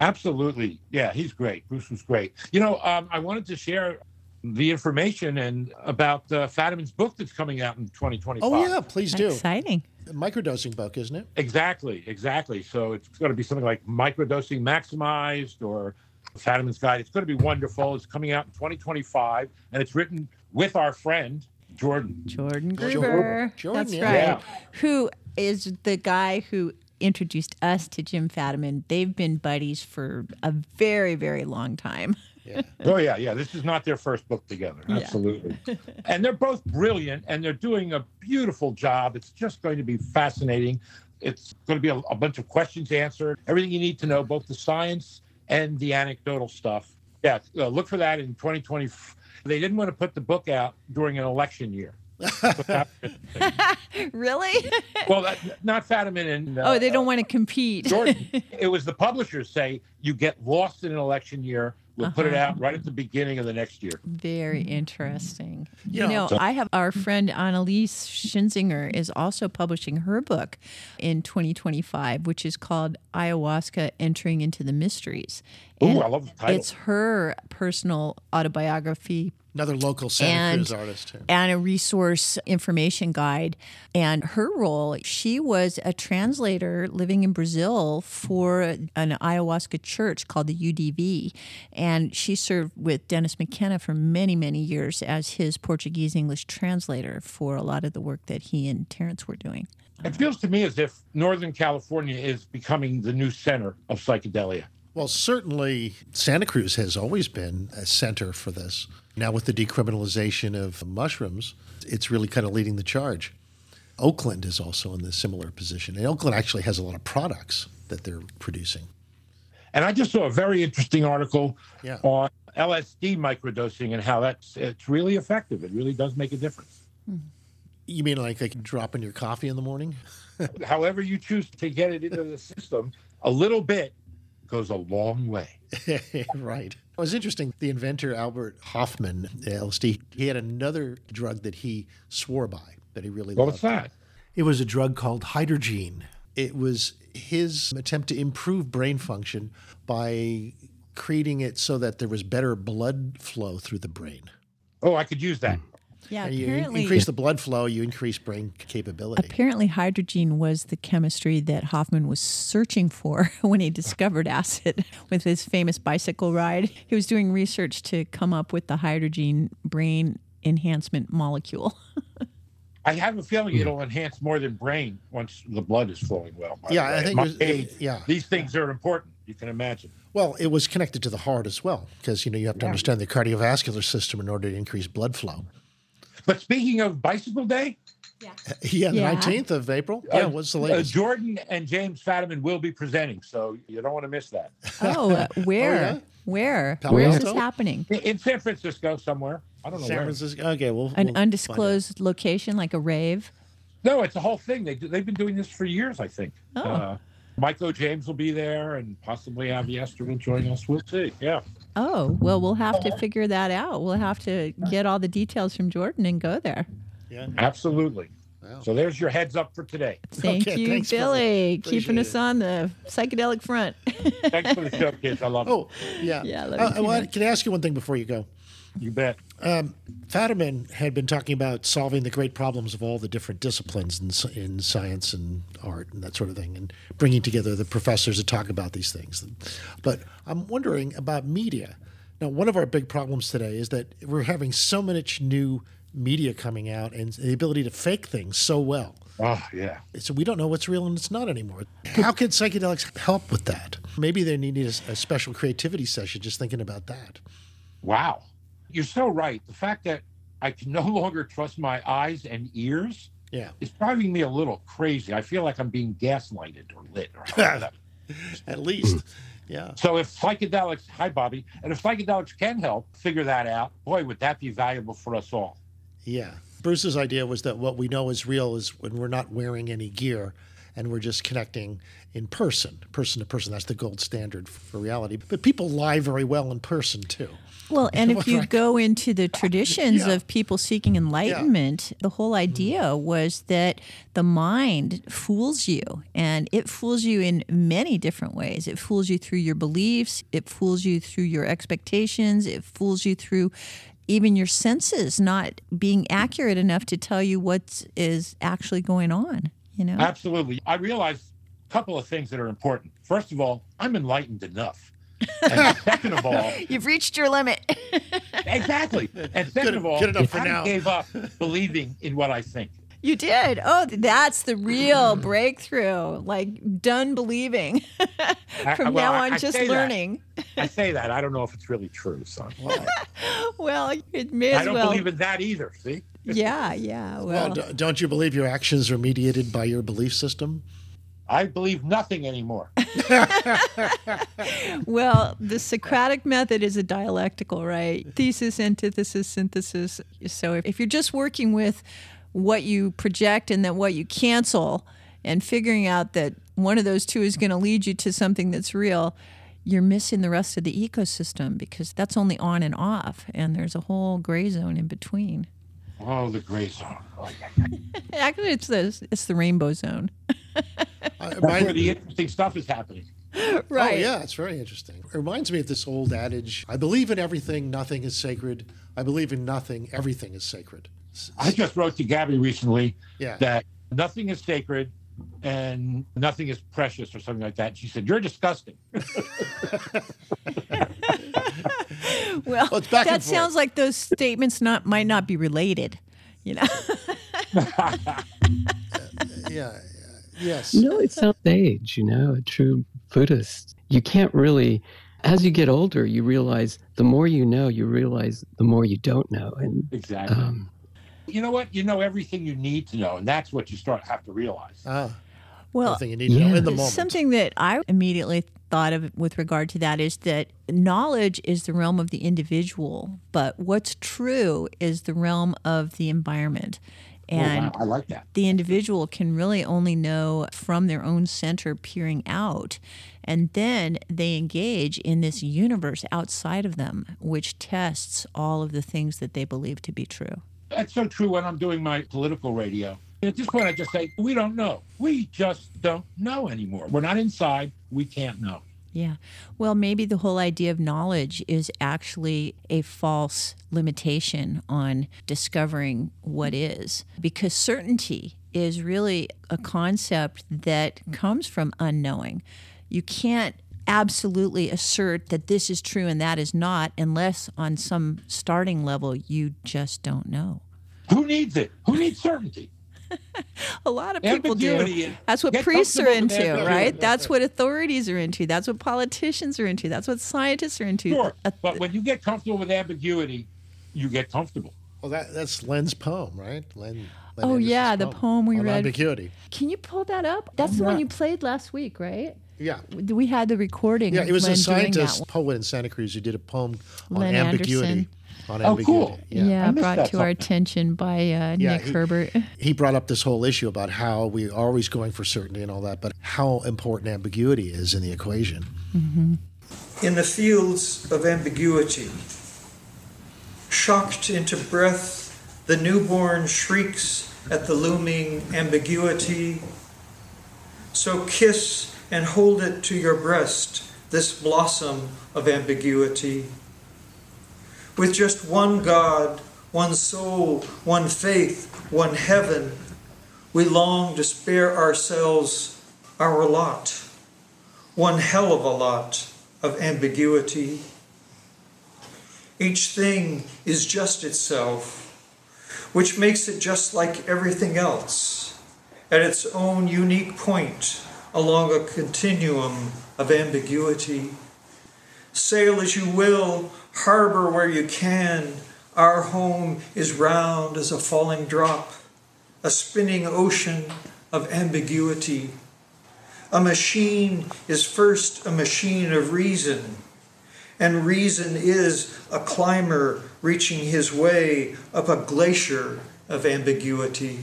Absolutely. Yeah, he's great. Bruce was great. You know, um, I wanted to share the information and about uh, Fadiman's book that's coming out in 2025. Oh, yeah, please do. Exciting. A microdosing book, isn't it? Exactly, exactly. So it's going to be something like microdosing maximized or Fadiman's Guide. It's going to be wonderful. It's coming out in 2025, and it's written with our friend Jordan. Jordan Jordan. Gruber. Jordan, That's yeah. right. Yeah. Who is the guy who introduced us to Jim Fadiman? They've been buddies for a very, very long time. Yeah. Oh yeah, yeah. This is not their first book together. Absolutely. and they're both brilliant and they're doing a beautiful job. It's just going to be fascinating. It's going to be a, a bunch of questions answered, everything you need to know, both the science and the anecdotal stuff. Yeah, uh, look for that in 2020. They didn't want to put the book out during an election year. really? well, that, not Fadiman and uh, oh, they don't want to compete. Jordan. it was the publishers say you get lost in an election year. We'll put it Uh-huh. out right at the beginning of the next year. Very interesting. Yeah. You know, So- I have our friend Annalise Schinzinger is also publishing her book in 2025, which is called Ayahuasca Entering into the Mysteries. Ooh, And I love the title. It's her personal autobiography Another local Santa and, Cruz artist. Too. and a resource information guide. And her role, she was a translator living in Brazil for an ayahuasca church called the UDV. And she served with Dennis McKenna for many, many years as his Portuguese English translator for a lot of the work that he and Terrence were doing. It feels to me as if Northern California is becoming the new center of psychedelia. Well, certainly Santa Cruz has always been a center for this. Now, with the decriminalization of mushrooms, it's really kind of leading the charge. Oakland is also in a similar position. And Oakland actually has a lot of products that they're producing. And I just saw a very interesting article Yeah. on LSD microdosing and how that's it's really effective. It really does make a difference. Hmm. You mean like they can drop in your coffee in the morning? However you choose to get it into the system, a little bit goes a long way. right. It was interesting. The inventor, Albert Hofmann, LSD, he had another drug that he swore by, that he really What loved. was that? It was a drug called Hydergine. It was his attempt to improve brain function by creating it so that there was better blood flow through the brain. Oh, I could use that. Hmm. Yeah, And you apparently, increase the blood flow, you increase brain capability. apparently Hydergine was the chemistry that Hofmann was searching for when he discovered acid with his famous bicycle ride. He was doing research to come up with the Hydergine brain enhancement molecule. I have a feeling hmm. it'll enhance more than brain once the blood is flowing well. Yeah, I think was- age, yeah. these things are important. You can imagine. Well, it was connected to the heart as well, because you know you have to Yeah. understand the cardiovascular system in order to increase blood flow. But speaking of Bicycle Day, Yeah, the Yeah. nineteenth of April. Yeah, uh, what's the uh, latest? Jordan and James Fadiman will be presenting, so you don't want to miss that. Oh, uh, where? yeah? Where? Palo Where is this happening? In- In San Francisco somewhere. I don't know San where. Francisco. Okay, well, An we'll undisclosed location, like a rave? No, it's a whole thing. They do, they've been doing this for years, I think. Oh. Uh, Michael James will be there, and possibly Avi Esther will join us. We'll see. Yeah. Oh, well, we'll have to figure that out. We'll have to get all the details from Jordan and go there. Yeah. Absolutely. So there's your heads up for today. Thank Okay, you, thanks, Billy, Billy. keeping Appreciate us on the psychedelic front. Thanks for the show, kids. I love it. Oh, yeah. Yeah, let Uh, me well, that. can I ask you one thing before you go? You bet. Um, Fadiman had been talking about solving the great problems of all the different disciplines in, in science and art and that sort of thing, and bringing together the professors to talk about these things. But I'm wondering about media. Now, one of our big problems today is that we're having so much new media coming out and the ability to fake things so well. Oh, yeah. So we don't know what's real and it's not anymore. How can psychedelics help with that? Maybe they need a, a special creativity session just thinking about that. Wow. You're so right. The fact that I can no longer trust my eyes and ears Yeah. is driving me a little crazy. I feel like I'm being gaslighted or lit. Or At least. Yeah. so if psychedelics, hi, Bobby, and if psychedelics can help figure that out, boy, would that be valuable for us all. Yeah. Bruce's idea was that what we know is real is when we're not wearing any gear and we're just connecting in person, person to person. That's the gold standard for reality. But people lie very well in person too. Well, and if you go into the traditions Yeah. of people seeking enlightenment, the whole mm-hmm. idea was that the mind fools you and it fools you in many different ways. It fools you through your beliefs, it fools you through your expectations, it fools you through even your senses not being accurate enough to tell you what is actually going on, you know? Absolutely. I realize a couple of things that are important. First of all, I'm enlightened enough. And second of all, You've reached your limit. exactly. And second of all, good enough I for kinda now. gave up believing in what I think. You did. Oh, that's the real breakthrough. Like done believing. I- From well, now on, I just say that. learning. I say that. I don't know if it's really true, son. Well, it may as I don't well. believe in that either. See? Yeah, yeah. Well, Well, don't you believe your actions are mediated by your belief system? I believe nothing anymore. well, the Socratic method is a dialectical, right? Thesis, antithesis, synthesis. So if, if you're just working with what you project and then what you cancel and figuring out that one of those two is going to lead you to something that's real, you're missing the rest of the ecosystem because that's only on and off, and there's a whole gray zone in between. Oh, the gray zone. Oh, yeah. Actually, it's the it's the rainbow zone. Uh, That's where the interesting stuff is happening. right. Oh, yeah, it's very interesting. It reminds me of this old adage I believe in everything, nothing is sacred. I believe in nothing, everything is sacred. I just wrote to Gabby recently Yeah. that nothing is sacred and nothing is precious or something like that. She said, You're disgusting. Well, Well, it's back that sounds like those statements not might not be related. You know, Yeah. Yes. No, it sounds age. you know, a true Buddhist. You can't really, as you get older, you realize the more you know, you realize the more you don't know. And Exactly. um, you know what? You know everything you need to know, and that's what you start have to realize. Ah, well, something you need to know in the moment. Something that I immediately thought of with regard to that is that knowledge is the realm of the individual, but what's true is the realm of the environment. Oh, And wow, I like that. the individual can really only know from their own center peering out. And then they engage in this universe outside of them, which tests all of the things that they believe to be true. That's so true when I'm doing my political radio. At this point, I just say, We don't know. We just don't know anymore. We're not inside. We can't know. Yeah. Well, maybe the whole idea of knowledge is actually a false limitation on discovering what is, because certainty is really a concept that comes from unknowing. You can't absolutely assert that this is true and that is not unless on some starting level you just don't know. Who needs it? Who needs certainty? A lot of people Ambiguity do. That's what priests are into, ambiguity. right? That's what authorities are into. That's what politicians are into. That's what scientists are into. Sure. But when you get comfortable with ambiguity, you get comfortable. Well, that, that's Len's poem, right? Len. Len Oh, Anderson's yeah, the poem we read. Ambiguity. Can you pull that up? That's the one you played last week, right? Yeah. We had the recording. Yeah, it was Len a scientist one. poet in Santa Cruz who did a poem on Len ambiguity. Anderson. On Oh, ambiguity. cool. Yeah. Yeah, brought that to our attention by uh, Yeah, Nick he- Herbert. He brought up this whole issue about how we are always going for certainty and all that, but how important ambiguity is in the equation. in the fields of ambiguity. Shocked into breath, the newborn shrieks at the looming ambiguity. So kiss and hold it to your breast, this blossom of ambiguity. With just one God, one soul, one faith, one heaven, we long to spare ourselves our lot, one hell of a lot of ambiguity. Each thing is just itself, which makes it just like everything else, at its own unique point along a continuum of ambiguity. Sail as you will, harbor where you can. Our home is round as a falling drop, a spinning ocean of ambiguity. A machine is first a machine of reason, and reason is a climber reaching his way up a glacier of ambiguity.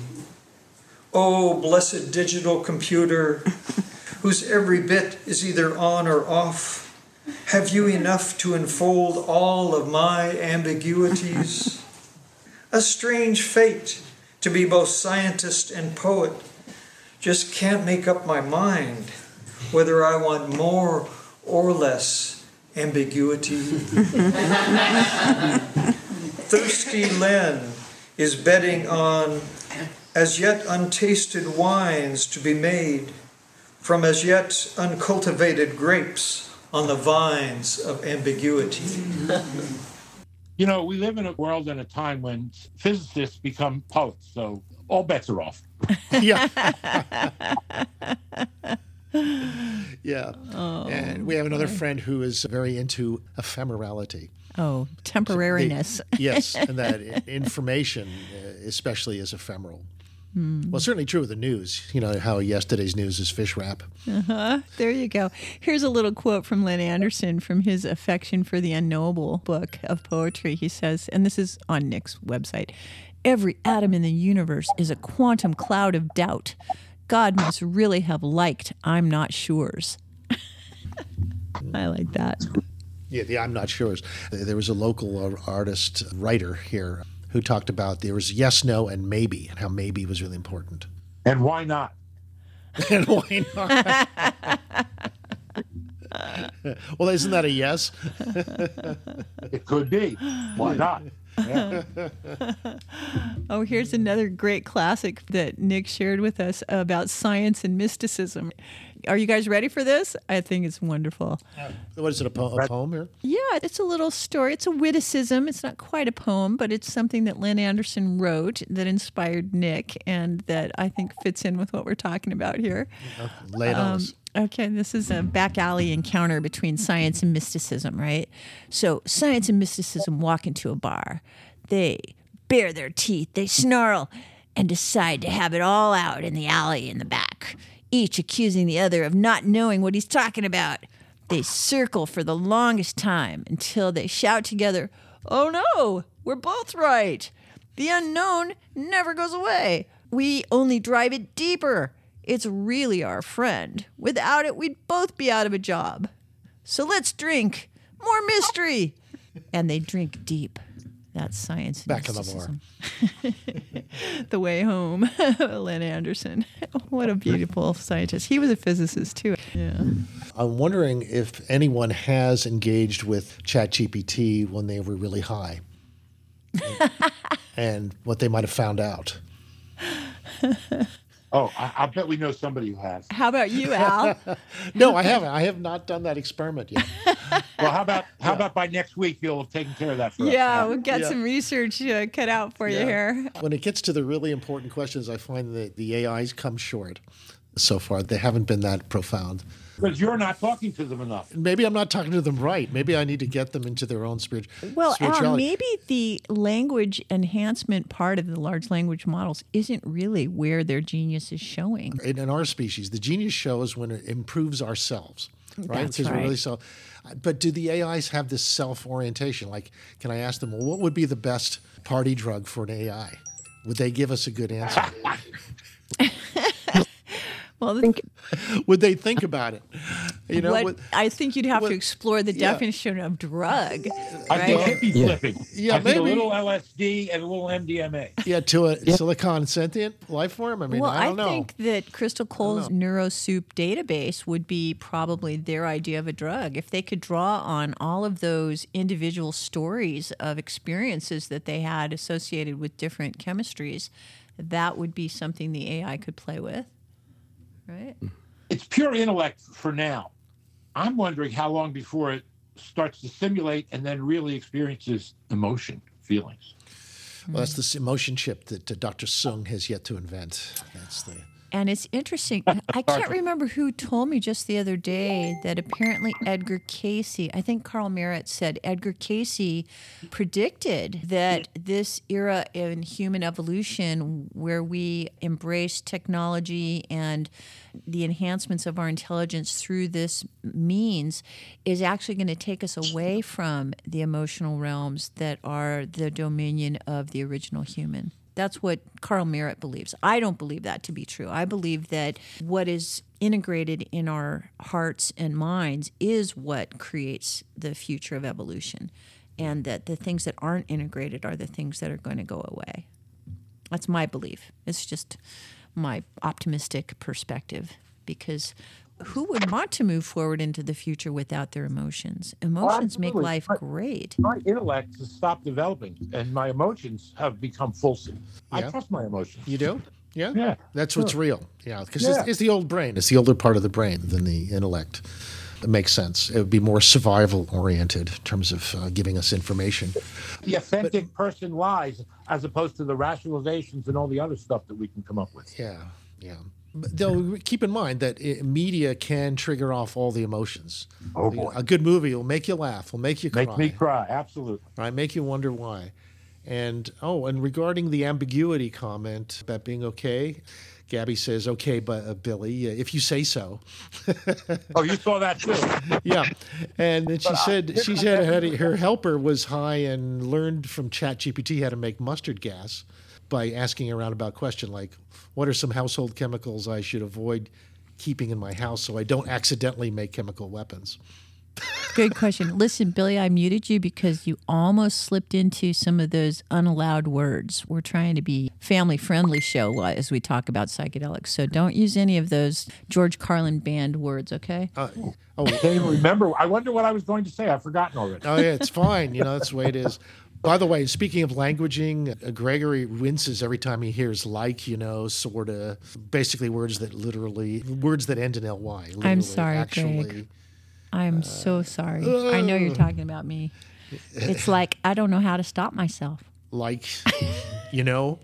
Oh, blessed digital computer, whose every bit is either on or off, have you enough to enfold all of my ambiguities? A strange fate to be both scientist and poet. Just can't make up my mind whether I want more or less ambiguity. Thirsty Len is betting on as yet untasted wines to be made from as yet uncultivated grapes on the vines of ambiguity. You know, we live in a world and a time when physicists become poets, so all bets are off. yeah. yeah. And we have another friend who is very into ephemerality. Oh, temporariness. yes, and that information, uh, especially, is ephemeral. Hmm. Well, certainly true of the news. You know how yesterday's news is fish wrap. Uh-huh. There you go. Here's a little quote from Len Anderson from his Affection for the Unknowable book of poetry. He says, and this is on Nick's website Every atom in the universe is a quantum cloud of doubt. God must really have liked I'm not sure's. I like that. Yeah, the I'm not sure. There was a local uh, artist, writer here who talked about there was yes, no, and maybe, and how maybe was really important. And why not? and why not? well, isn't that a yes? it could be. Why not? Yeah. oh, here's another great classic that Nick shared with us about science and mysticism. Are you guys ready for this? I think it's wonderful. What is it, a, po- a poem here? Yeah, it's a little story. It's a witticism. It's not quite a poem, but it's something that Len Anderson wrote that inspired Nick and that I think fits in with what we're talking about here. Lay it on Um, us. Okay, this is a back alley encounter between science and mysticism, right? So, science and mysticism walk into a bar. They bare their teeth, they snarl, and decide to have it all out in the alley in the back, each accusing the other of not knowing what he's talking about. They circle for the longest time until they shout together, Oh no, we're both right. The unknown never goes away. We only drive it deeper. It's really our friend. Without it, we'd both be out of a job. So let's drink. More mystery. And they drink deep. That's science. Back in the bar. the way home, Len Anderson. What a beautiful scientist. He was a physicist too. Yeah. I'm wondering if anyone has engaged with ChatGPT when they were really high and what they might have found out. Oh, I, I bet we know somebody who has. How about you, Al? no, I haven't. I have not done that experiment yet. Well, how about how about by next week you'll have taken care of that for us? yeah, we'll get Yeah. some research uh, cut out for you here. When it gets to the really important questions, I find that the AIs come short so far. They haven't been that profound. Because you're not talking to them enough. Maybe I'm not talking to them right. Maybe I need to get them into their own spirit, Well, Al, maybe the language enhancement part of the large language models isn't really where their genius is showing. in, in our species, the genius shows when it improves ourselves, right? That's Because right. really so. But do the AIs have this self orientation? Like, can I ask them, well, what would be the best party drug for an AI? Would they give us a good answer? Well, the, would they think about it? You know, what, would- I think you'd have what- to explore the yeah. definition of drug. I think right? hippie Yeah. flipping. Yeah, I think a little LSD and a little MDMA. yeah, to a silicon sentient life form. I mean, well, I don't know. I think that Krystle Cole's NeuroSoup database would be probably their idea of a drug. If they could draw on all of those individual stories of experiences that they had associated with different chemistries, that would be something the AI could play with. Right? It's pure intellect for now. I'm wondering how long before it starts to simulate and then really experiences emotion, feelings. Well, that's this emotion chip that uh, Dr. Soong has yet to invent. That's the. And it's interesting. I can't remember who told me just the other day that apparently Edgar Cayce, I think Carl Merritt said Edgar Cayce predicted that this era in human evolution where we embrace technology and the enhancements of our intelligence through this means is actually going to take us away from the emotional realms that are the dominion of the original human. That's what Carl Merritt believes. I don't believe that to be true. I believe that what is integrated in our hearts and minds is what creates the future of evolution, and that the things that aren't integrated are the things that are going to go away. That's my belief. It's just my optimistic perspective because who would want to move forward into the future without their emotions? Emotions make life But- great. My intellect has stopped developing and my emotions have become fulsome. I trust my emotions. You do? Yeah. Yeah. That's what's real. Yeah. Because Yeah. it's, it's the old brain. It's the older part of the brain than the intellect. It makes sense. It would be more survival oriented in terms of uh, giving us information. The authentic person lies as opposed to the rationalizations and all the other stuff that we can come up with. Yeah. Yeah. Though keep in mind that i media can trigger off all the emotions. Oh, boy. A good movie will make you laugh, will make you cry, Make me cry, absolutely. right? Make you wonder why. And oh, and regarding the ambiguity comment about being okay, Gabby says, "Okay, but uh, Billy, uh, if you say so." Oh, you saw that too. yeah, and then she But, uh, said she said her, her helper was high and learned from ChatGPT how to make mustard gas by asking a roundabout question like, "What are some household chemicals I should avoid keeping in my house so I don't accidentally make chemical weapons?" Good question. Listen, Billy, I muted you because you almost slipped into some of those unallowed words. We're trying to be family friendly show uh, as we talk about psychedelics. So don't use any of those George Carlin banned words, okay? Uh, Oh, I can't remember. I wonder what I was going to say. I've forgotten already. Oh yeah, it's fine. You know that's the way it is. By the way, speaking of languaging, uh, Gregory winces every time he hears like, you know, sort of, basically words that literally, words that end in ly. I'm sorry, actually. Greg. I'm uh, so sorry. I know you're talking about me. It's like I don't know how to stop myself. Like, you know,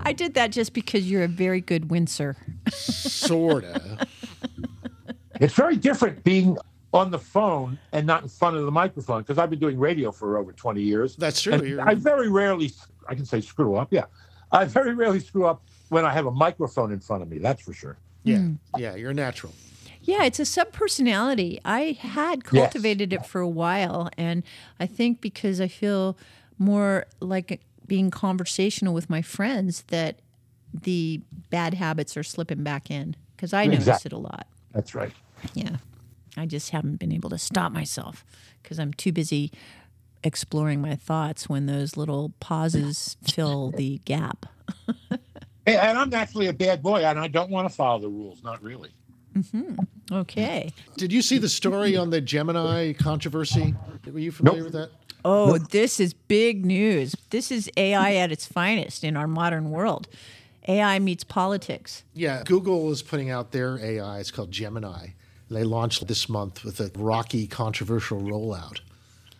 I did that just because you're a very good wincer. sorta. It's very different being on the phone and not in front of the microphone because I've been doing radio for over 20 years. That's true. I very rarely, I can say screw up. Yeah. I very rarely screw up when I have a microphone in front of me. That's for sure. Yeah, hmm. yeah, you're natural. Yeah, it's a sub personality. I had cultivated it for a while, and I think because I feel more like being conversational with my friends that the bad habits are slipping back in because I notice Exactly. it a lot. That's right. Yeah. I just haven't been able to stop myself because I'm too busy exploring my thoughts when those little pauses fill the gap. And- And I'm naturally a bad boy and I don't want to follow the rules. Not really. hmm Okay. Did you see the story on the Gemini controversy? Were you familiar with that? Oh, this is big news. This is AI at its finest in our modern world. AI meets politics. Yeah, Google is putting out their AI. It's called Gemini. They launched this month with a rocky, controversial rollout.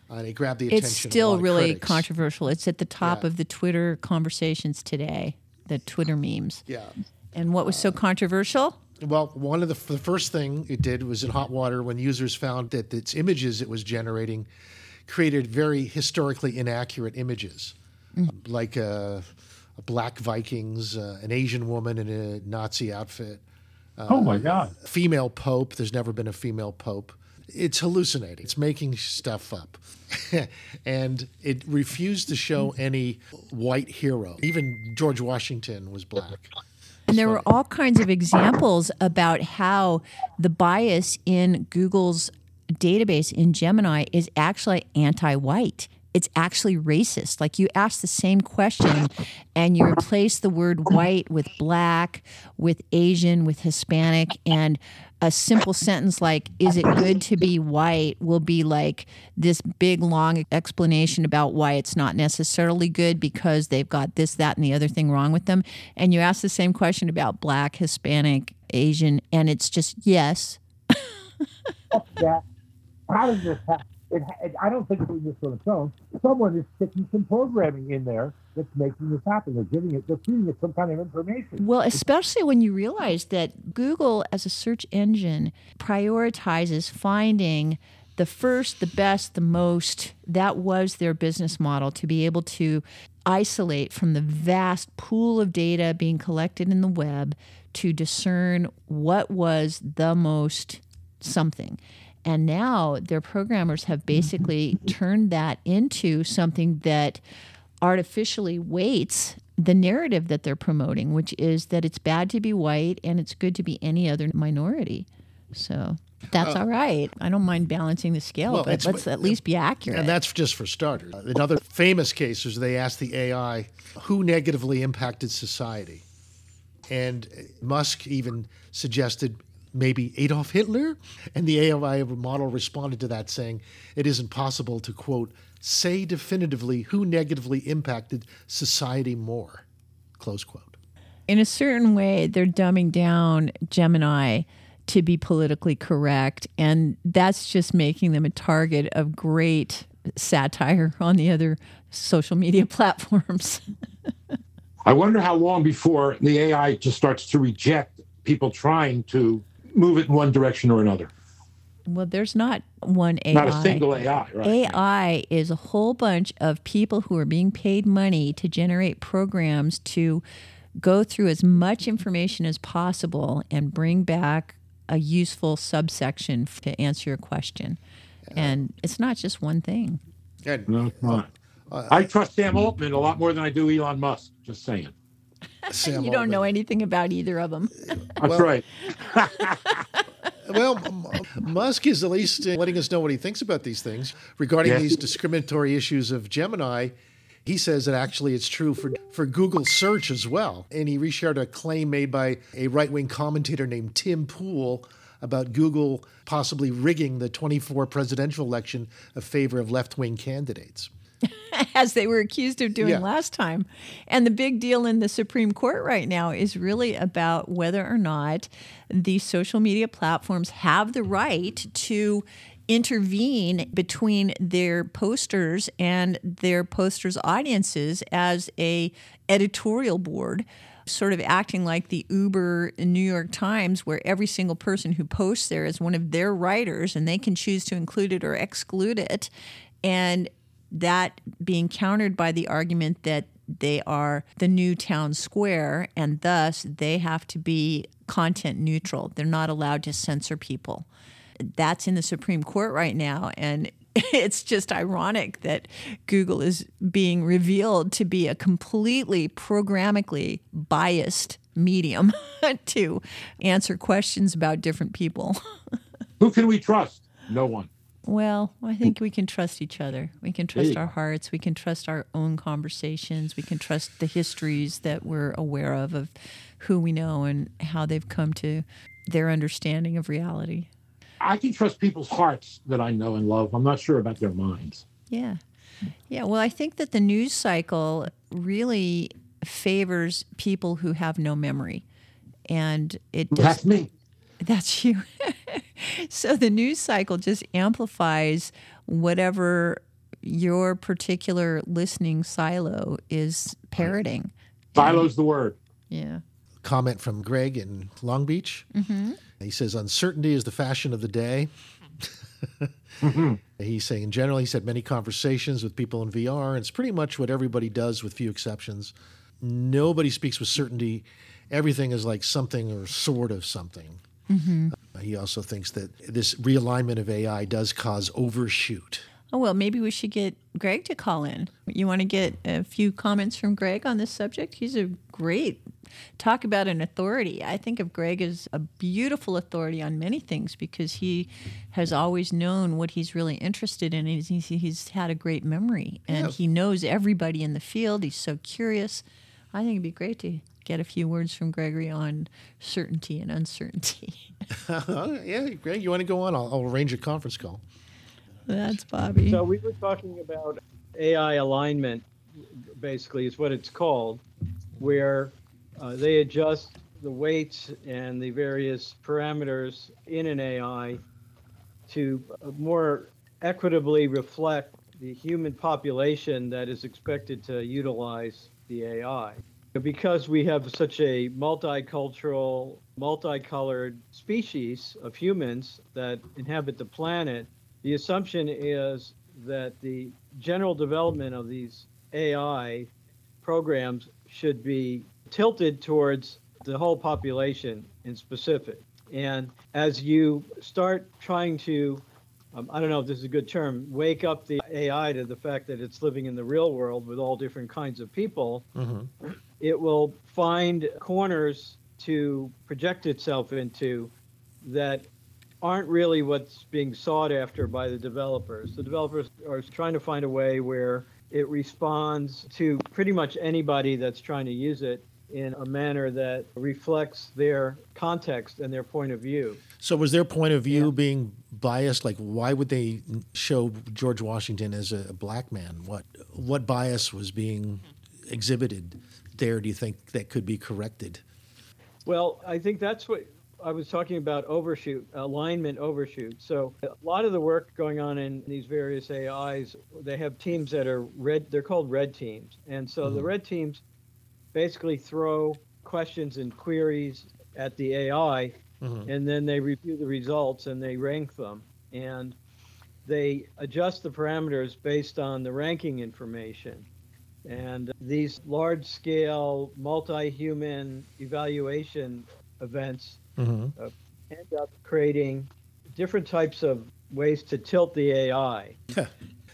Uh, they grabbed the attention. It's a still really controversial. It's at the top Yeah. of the Twitter conversations today, the Twitter memes. Yeah. And what was so controversial? Well, one of the, the first thing it did was in hot water when users found that its images it was generating created very historically inaccurate images, Mm. like uh, a black Vikings, uh, an Asian woman in a Nazi outfit. Uh, Oh, my God. Female pope. There's never been a female pope. It's hallucinating. It's making stuff up. and it refused to show any white hero. Even George Washington was black. And there were all kinds of examples about how the bias in Google's database in Gemini is actually anti white. It's actually racist. Like you ask the same question and you replace the word white with black, with Asian, with Hispanic, and a simple sentence like, is it good to be white will be like this big long explanation about why it's not necessarily good because they've got this, that, and the other thing wrong with them. And you ask the same question about black, Hispanic, Asian, and it's just yes. that. How does this happen? It, it, I don't think it's doing this on its own. Someone is sticking some programming in there that's making this happen. They're giving it, they're feeding it some kind of information. Well, especially when you realize that Google, as a search engine, prioritizes finding the first, the best, the most. That was their business model to be able to isolate from the vast pool of data being collected in the web to discern what was the most something. And now their programmers have basically turned that into something that artificially weights the narrative that they're promoting, which is that it's bad to be white and it's good to be any other minority. So that's Uh, all right. I don't mind balancing the scale, Well, but let's at least be accurate. And that's just for starters. Another famous case is they asked the AI who negatively impacted society. And Musk even suggested maybe Adolf Hitler. And the AI model responded to that saying it isn't possible to, quote, say definitively who negatively impacted society more, close quote. in a certain way, they're dumbing down Gemini to be politically correct. And that's just making them a target of great satire on the other social media platforms. I wonder how long before the AI just starts to reject people trying to move it in one direction or another. Well, there's not one AI. Not a single AI, right? AI is a whole bunch of people who are being paid money to generate programs to go through as much information as possible and bring back a useful subsection to answer your question. And it's not just one thing. No, it's not. Uh, I trust Sam Altman a lot more than I do Elon Musk. Just saying. you don't know anything about either of them. That's right. well, Musk is at least uh, letting us know what he thinks about these things regarding yes. these discriminatory issues of Gemini. He says that actually it's true for, for Google search as well. And he reshared a claim made by a right wing commentator named Tim Pool about Google possibly rigging the 24 presidential election in favor of left wing candidates. as they were accused of doing yeah. last time. And the big deal in the Supreme Court right now is really about whether or not these social media platforms have the right to intervene between their posters and their posters audiences as a editorial board sort of acting like the Uber New York Times, where every single person who posts there is one of their writers and they can choose to include it or exclude it. And that being countered by the argument that they are the new town square and thus they have to be content neutral. They're not allowed to censor people. That's in the Supreme Court right now. And it's just ironic that Google is being revealed to be a completely programmatically biased medium to answer questions about different people. Who can we trust? No one. Well, I mm. think we can trust each other. We can trust our hearts. We can trust our own conversations. We can trust the histories that we're aware of, of who we know and how they've come to their understanding of reality. I can trust people's hearts that I know and love. I'm not sure about their minds. Yeah. Yeah. Well, I think that the news cycle really favors people who have no memory. And it does, That's me. That's you. so the news cycle just amplifies whatever your particular listening silo is parroting. Silo's the word. Yeah. Comment from Greg in Long Beach. Mm-hmm. He says, Uncertainty is the fashion of the day. mm-hmm. He's saying, in general, he's had many conversations with people in VR, and it's pretty much what everybody does, with few exceptions. Nobody speaks with certainty. Everything is like something or sort of something. Mm-hmm. Uh, he also thinks that this realignment of AI does cause overshoot. Oh, well, maybe we should get Greg to call in. You want to get a few comments from Greg on this subject? He's a great talk about an authority. I think of Greg as a beautiful authority on many things because he has always known what he's really interested in. He's, he's had a great memory and yeah. he knows everybody in the field. He's so curious. I think it'd be great to get a few words from Gregory on certainty and uncertainty. yeah, Greg, you want to go on? I'll, I'll arrange a conference call. That's Bobby. So we were talking about AI alignment, basically, is what it's called, where uh, they adjust the weights and the various parameters in an AI to more equitably reflect the human population that is expected to utilize the AI. Because we have such a multicultural, multicolored species of humans that inhabit the planet, the assumption is that the general development of these AI programs should be tilted towards the whole population in specific. And as you start trying to, um, I don't know if this is a good term, wake up the AI to the fact that it's living in the real world with all different kinds of people, mm-hmm it will find corners to project itself into that aren't really what's being sought after by the developers. The developers are trying to find a way where it responds to pretty much anybody that's trying to use it in a manner that reflects their context and their point of view. So, was their point of view yeah. being biased? Like, why would they show George Washington as a black man? What what bias was being exhibited? There do you think that could be corrected? Well, I think that's what I was talking about overshoot, alignment overshoot. So a lot of the work going on in these various AIs, they have teams that are red, they're called red teams. And so mm-hmm. the red teams basically throw questions and queries at the AI, mm-hmm. and then they review the results and they rank them. And they adjust the parameters based on the ranking information. And these large scale, multi human evaluation events mm-hmm. uh, end up creating different types of ways to tilt the AI.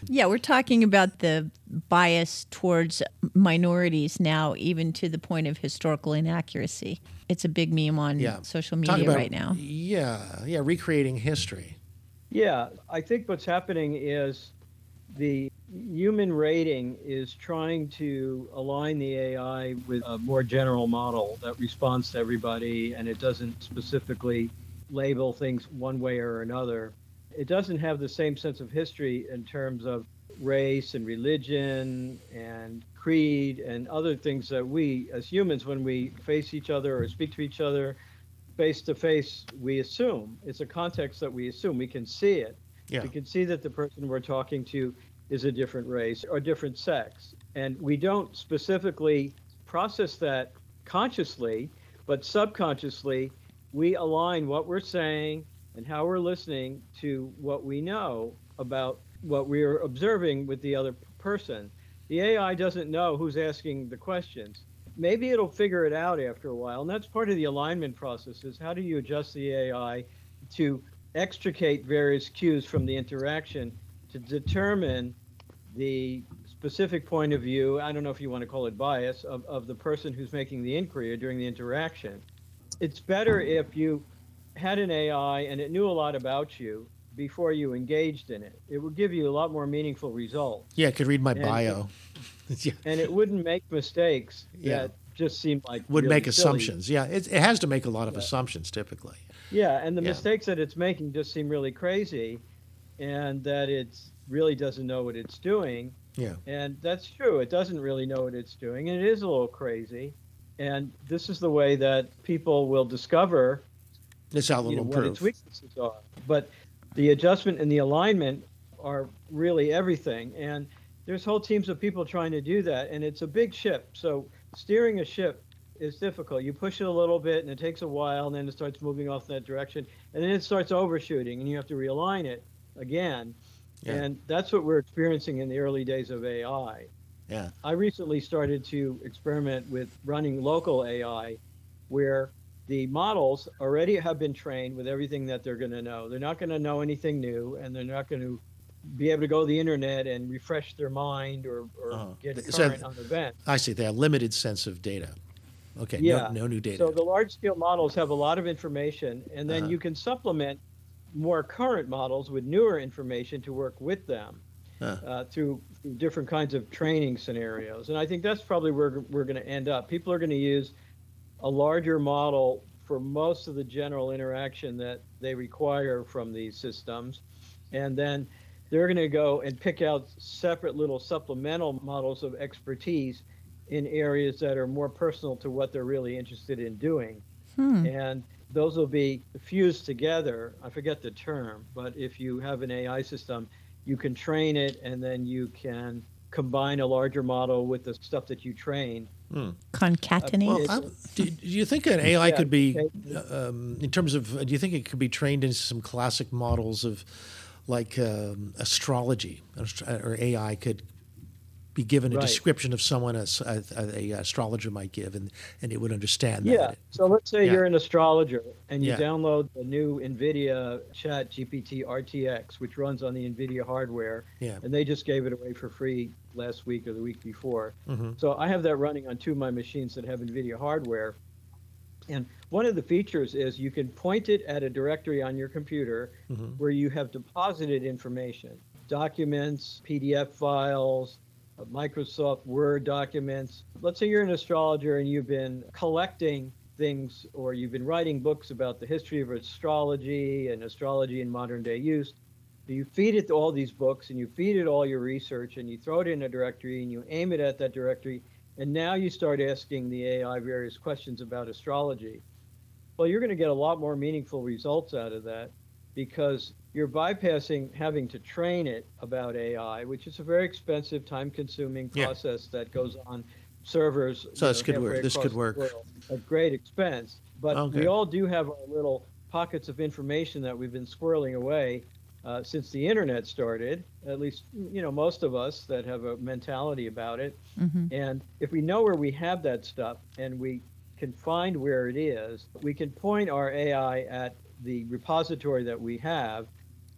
Yeah, we're talking about the bias towards minorities now, even to the point of historical inaccuracy. It's a big meme on Yeah. social Talk media about- right now. Yeah, yeah, recreating history. Yeah, I think what's happening is the human rating is trying to align the AI with a more general model that responds to everybody and it doesn't specifically label things one way or another. It doesn't have the same sense of history in terms of race and religion and creed and other things that we as humans when we face each other or speak to each other face to face we assume. It's a context that we assume. We can see it Yeah. we can see that the person we're talking to is a different race or different sex. And we don't specifically process that consciously but subconsciously we align what we're saying and how we're listening to what we know about what we're observing with the other person. The ai doesn't know who's asking the questions. Maybe it'll figure it out after a while. And that's part of the alignment process is how do you adjust the ai to extricate various cues from the interaction to determine the specific point of view i don't know if you want to call it bias of, of the person who's making the inquiry or during the interaction it's better if you had an ai and it knew a lot about you before you engaged in it it would give you a lot more meaningful results Yeah, I could read my And- bio. yeah, and it wouldn't make mistakes Yeah. that just seem like would really make silly. assumptions. Yeah, it, it has to make a lot of assumptions typically. Yeah, and the Yeah. mistakes that it's making just seem really crazy, and that it really doesn't know what it's doing. Yeah. And that's true. It doesn't really know what it's doing, and it is a little crazy. And this is the way that people will discover this how you know, what its weaknesses are. But the adjustment and the alignment are really everything. And there's whole teams of people trying to do that, and it's a big ship. So steering a ship is difficult. You push it a little bit, and it takes a while, and then it starts moving off that direction, and then it starts overshooting, and you have to realign it again. Yeah. And that's what we're experiencing in the early days of AI. Yeah. I recently started to experiment with running local AI where the models already have been trained with everything that they're going to know. They're not going to know anything new and they're not going to be able to go to the internet and refresh their mind or, or Oh. get So- current on events. I see. They have limited sense of data. Okay. Yeah. No, no new data. So the large scale models have a lot of information, and then Uh-huh. you can supplement more current models with newer information to work with them Huh. uh, through, through different kinds of training scenarios. And I think that's probably where we're going to end up. People are going to use a larger model for most of the general interaction that they require from these systems. And then they're going to go and pick out separate little supplemental models of expertise in areas that are more personal to what they're really interested in doing. Hmm. And those will be fused together. I forget the term, but if you have an AI system, you can train it and then you can combine a larger model with the stuff that you train. Hmm. Concatenate. Well, do, do you think an AI Yeah, could be, um, in terms of, do you think it could be trained in some classic models of, like um, astrology, or AI could be given a Right. description of someone a, a, a astrologer might give, and, and it would understand that. Yeah. So let's say Yeah. you're an astrologer and you Yeah. download the new NVIDIA Chat GPT RTX, which runs on the NVIDIA hardware. Yeah. And they just gave it away for free last week or the week before. Mm-hmm. So I have that running on two of my machines that have NVIDIA hardware. And one of the features is you can point it at a directory on your computer Mhm. where you have deposited information documents, PDF files, Microsoft Word documents. Let's say you're an astrologer and you've been collecting things or you've been writing books about the history of astrology and astrology in modern day use. You feed it all these books and you feed it all your research and you throw it in a directory and you aim it at that directory. And now you start asking the AI various questions about astrology. Well, you're going to get a lot more meaningful results out of that because you're bypassing having to train it about AI, which is a very expensive, time-consuming Yeah. process that goes on servers. So this know, could work- this could work. world At great expense, but Okay. we all do have our little pockets of information that we've been squirreling away uh, since the internet started. At least, you know, most of us that have a mentality about it. Mhm. And if we know where we have that stuff and we can find where it is, we can point our AI at the repository that we have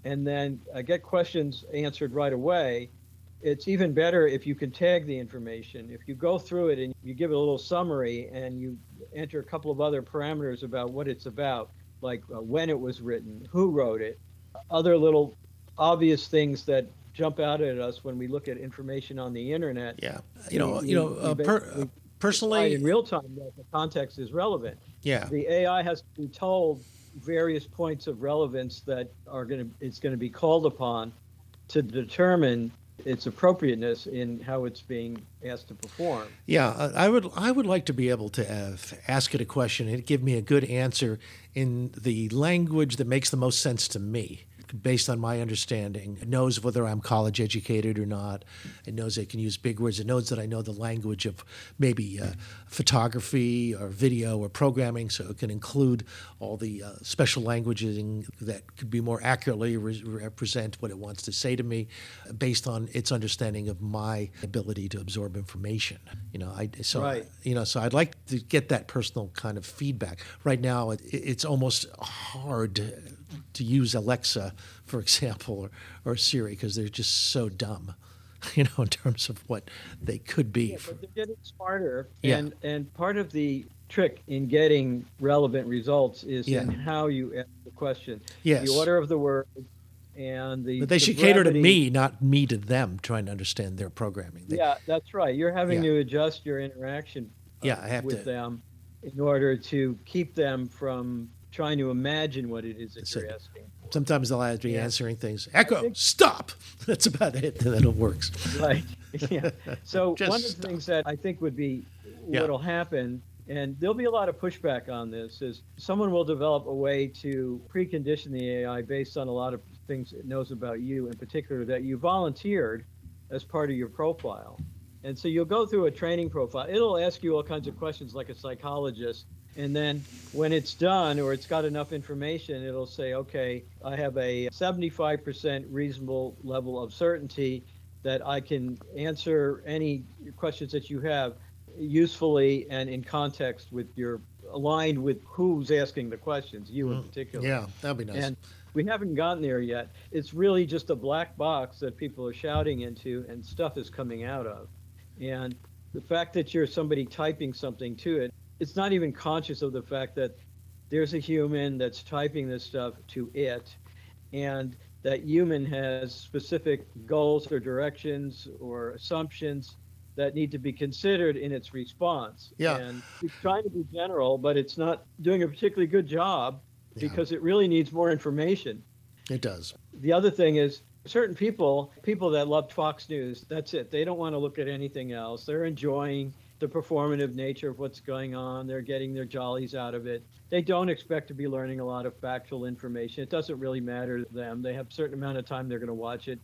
and then uh, get questions answered right away. It's even better if you can tag the information. If you go through it and you give it a little summary and you enter a couple of other parameters about what it's about, like uh, when it was written, who wrote it, other little obvious things that jump out at us when we look at information on the internet. Yeah, you know, you know, uh, per, personally, in real time, that the context is relevant. Yeah, the AI has to be told various points of relevance that are going to it's going to be called upon to determine its appropriateness in how it's being asked to perform. Yeah, uh, I would I would like to be able to uh, have, ask it a question and give me a good answer in the language that makes the most sense to me based on my understanding. It knows whether I'm college educated or not. It knows I can use big words. It knows that I know the language of maybe uh, photography or video or programming, so it can include all the uh, special languages that could be more accurately re- represent what it wants to say to me based on its understanding of my ability to absorb information. You know, I so right. you know, so I'd like to get that personal kind of feedback. Right now, it, it's almost hard to use Alexa, for example, or, or Siri, because they're just so dumb, you know, in terms of what they could be. Yeah, but they're getting smarter, and yeah. and and part of the trick in getting relevant results is yeah. in how you ask the question, yes. the order of the word, and the. But they the should brevity. cater to me, not me to them, trying to understand their programming. They, yeah, that's right. You're having Yeah. to adjust your interaction. uh, Yeah, I have with to- them in order to keep them from trying to imagine what it is that you're asking. Sometimes they'll be Yeah. answering things. Echo, stop. That's about it. And then it works. right. Yeah. So one of the things that I think would be Yeah. what'll happen, and there'll be a lot of pushback on this, is someone will develop a way to precondition the AI based on a lot of things it knows about you, in particular that you volunteered as part of your profile. And so you'll go through a training profile. It'll ask you all kinds of questions like a psychologist. And then when it's done or it's got enough information, it'll say, okay, I have a 75% reasonable level of certainty that I can answer any questions that you have usefully and in context with your aligned with who's asking the questions, you in particular. Mm, Yeah, that'd be nice. And we haven't gotten there yet. It's really just a black box that people are shouting into and stuff is coming out of. And the fact that you're somebody typing something to it, it's not even conscious of the fact that there's a human that's typing this stuff to it and that human has specific goals or directions or assumptions that need to be considered in its response. Yeah. And it's trying to be general, but it's not doing a particularly good job because it really needs more information. It does. The other thing is certain people, people that loved Fox News, that's it. They don't want to look at anything else. They're enjoying the performative nature of what's going on. They're getting their jollies out of it. They don't expect to be learning a lot of factual information. It doesn't really matter to them. They have a certain amount of time they're going to watch it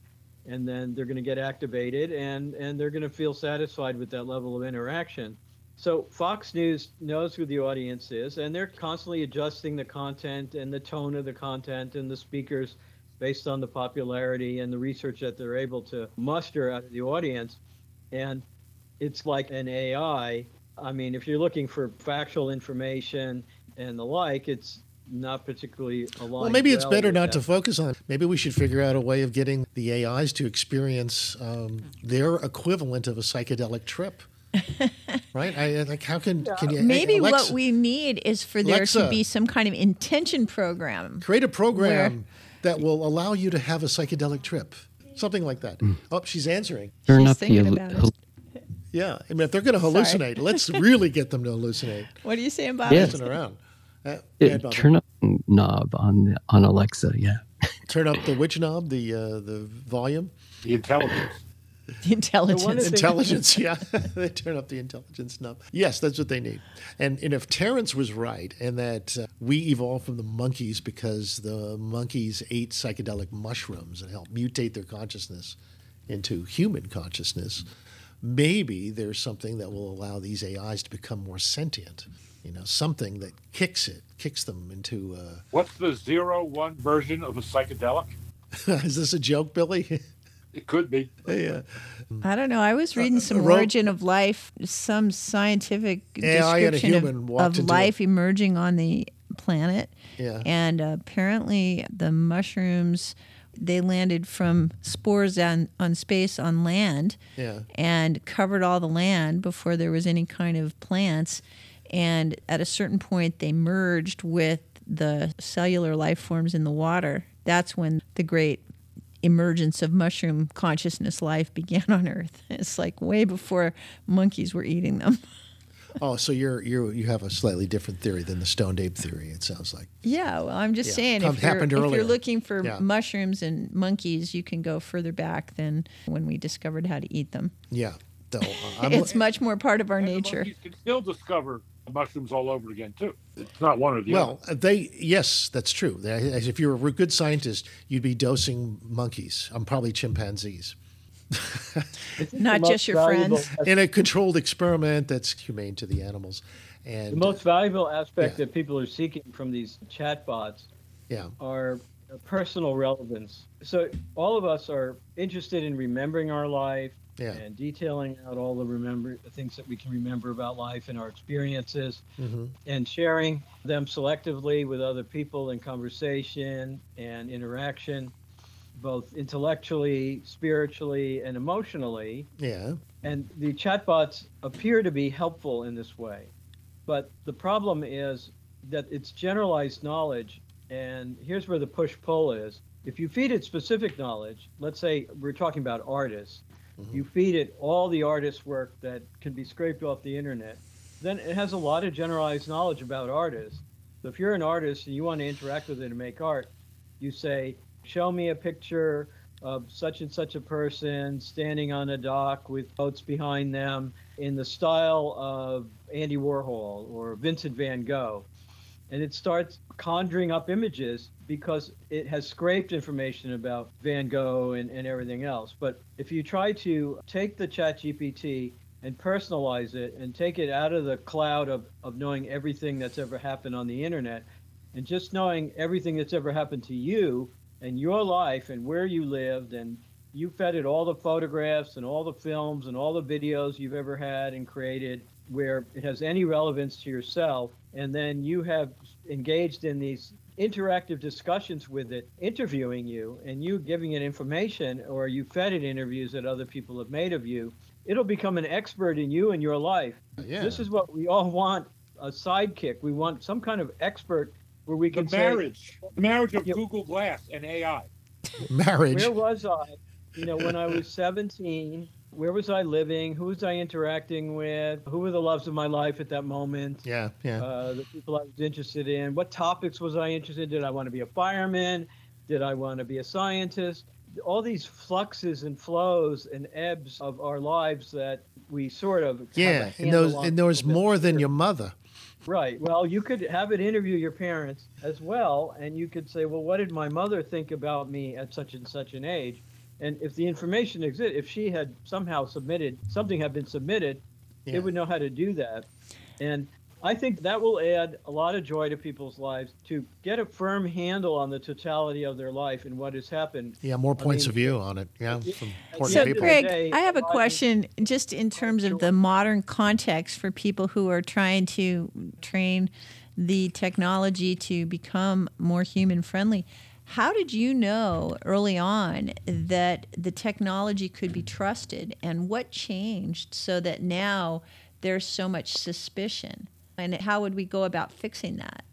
and then they're going to get activated and and they're going to feel satisfied with that level of interaction. So Fox News knows who the audience is, and they're constantly adjusting the content and the tone of the content and the speakers based on the popularity and the research that they're able to muster out of the audience. And it's like an AI. I mean, if you're looking for factual information and the like, it's not particularly aligned. Well, maybe it's well better not that. to focus on. Maybe we should figure out a way of getting the AIs to experience um, their equivalent of a psychedelic trip. right? I like. How can can you Maybe Alexa, what we need is for there Alexa. to be some kind of intention program. create a program that will allow you to have a psychedelic trip? Something like that. Oh, she's answering. Turn She's up the thinking Yeah, I mean, if they're going to hallucinate, let's really get them to hallucinate. What are you saying, Bob? Yes. Messing around. Uh, go Yeah, turn up the knob on the, on Alexa. Yeah. Turn up the which knob? The uh, the volume. The intelligence. The intelligence. the- Intelligence, yeah. they turn up the intelligence knob. Yes, that's what they need. And, and if Terence was right, and that uh, we evolved from the monkeys because the monkeys ate psychedelic mushrooms and helped mutate their consciousness into human consciousness, maybe there's something that will allow these AIs to become more sentient. You know, something that kicks it, kicks them into. Uh, What's the zero one version of a psychedelic? is this a joke, Billy? It could be. yeah. I don't know. I was reading some ro- origin of life, some scientific AI description of, of into life emerging on the planet. Yeah. And apparently, the mushrooms They landed from spores on, on space on land Yeah. and covered all the land before there was any kind of plants. And at a certain point, they merged with the cellular life forms in the water. That's when the great emergence of mushroom consciousness life began on Earth. It's like way before monkeys were eating them. Oh, so you're you you have a slightly different theory than the stoned ape theory. It sounds like. Yeah, well, I'm just Yeah, saying come- if you're, if you're looking for Yeah. mushrooms and monkeys, you can go further back than when we discovered how to eat them. Yeah. Though, uh, I'm, it's much more part of our nature. You can still discover mushrooms all over again too. It's not one or the well, they yes, that's true. If you're a good scientist, you'd be dosing monkeys. I'm probably chimpanzees. Not just your friends. In a controlled experiment that's humane to the animals, and The most valuable aspect that people are seeking from these chatbots yeah, are personal relevance. So all of us are interested in remembering our life Yeah. and detailing out all the remember the things that we can remember about life and our experiences hmm and sharing them selectively with other people in conversation and interaction both intellectually, spiritually and emotionally. yeah, And the chatbots appear to be helpful in this way. But the problem is that it's generalized knowledge. And here's where the push pull is. If you feed it specific knowledge, let's say we're talking about artists, mm-hmm. you feed it all the artist work that can be scraped off the internet, then it has a lot of generalized knowledge about artists. So if you're an artist and you want to interact with it and make art, you say, show me a picture of such and such a person standing on a dock with boats behind them in the style of Andy Warhol or Vincent van Gogh. And it starts conjuring up images because it has scraped information about Van Gogh and, and everything else. But if you try to take the chat GPT and personalize it and take it out of the cloud of, of knowing everything that's ever happened on the internet and just knowing everything that's ever happened to you and your life and where you lived and you fed it all the photographs and all the films and all the videos you've ever had and created where it has any relevance to yourself and then you have engaged in these interactive discussions with it interviewing you and you giving it information or you fed it interviews that other people have made of you it'll become an expert in you and your life Yeah. this is what we all want a sidekick we want some kind of expert where we The can say, marriage, the marriage of Google Glass and AI. marriage. Where was I? You know, when I was 17, where was I living? Who was I interacting with? Who were the loves of my life at that moment? Yeah, yeah. Uh, the people I was interested in. What topics was I interested in? Did I want to be a fireman? Did I want to be a scientist? All these fluxes and flows and ebbs of our lives that we sort of yeah, and those and there was more than your mother. Right. Well, you could have it interview your parents as well, and you could say, well, what did my mother think about me at such and such an age? And if the information exists, if she had somehow submitted, something had been submitted, Yeah. it would know how to do that. And I think that will add a lot of joy to people's lives to get a firm handle on the totality of their life and what has happened. Yeah, more I points mean, of view on it. Yeah, from important So, people. Greg, I have a a lot of- question just in terms of the modern context for people who are trying to train the technology to become more human friendly. How did you know early on that the technology could be trusted, and what changed so that now there's so much suspicion? And how would we go about fixing that?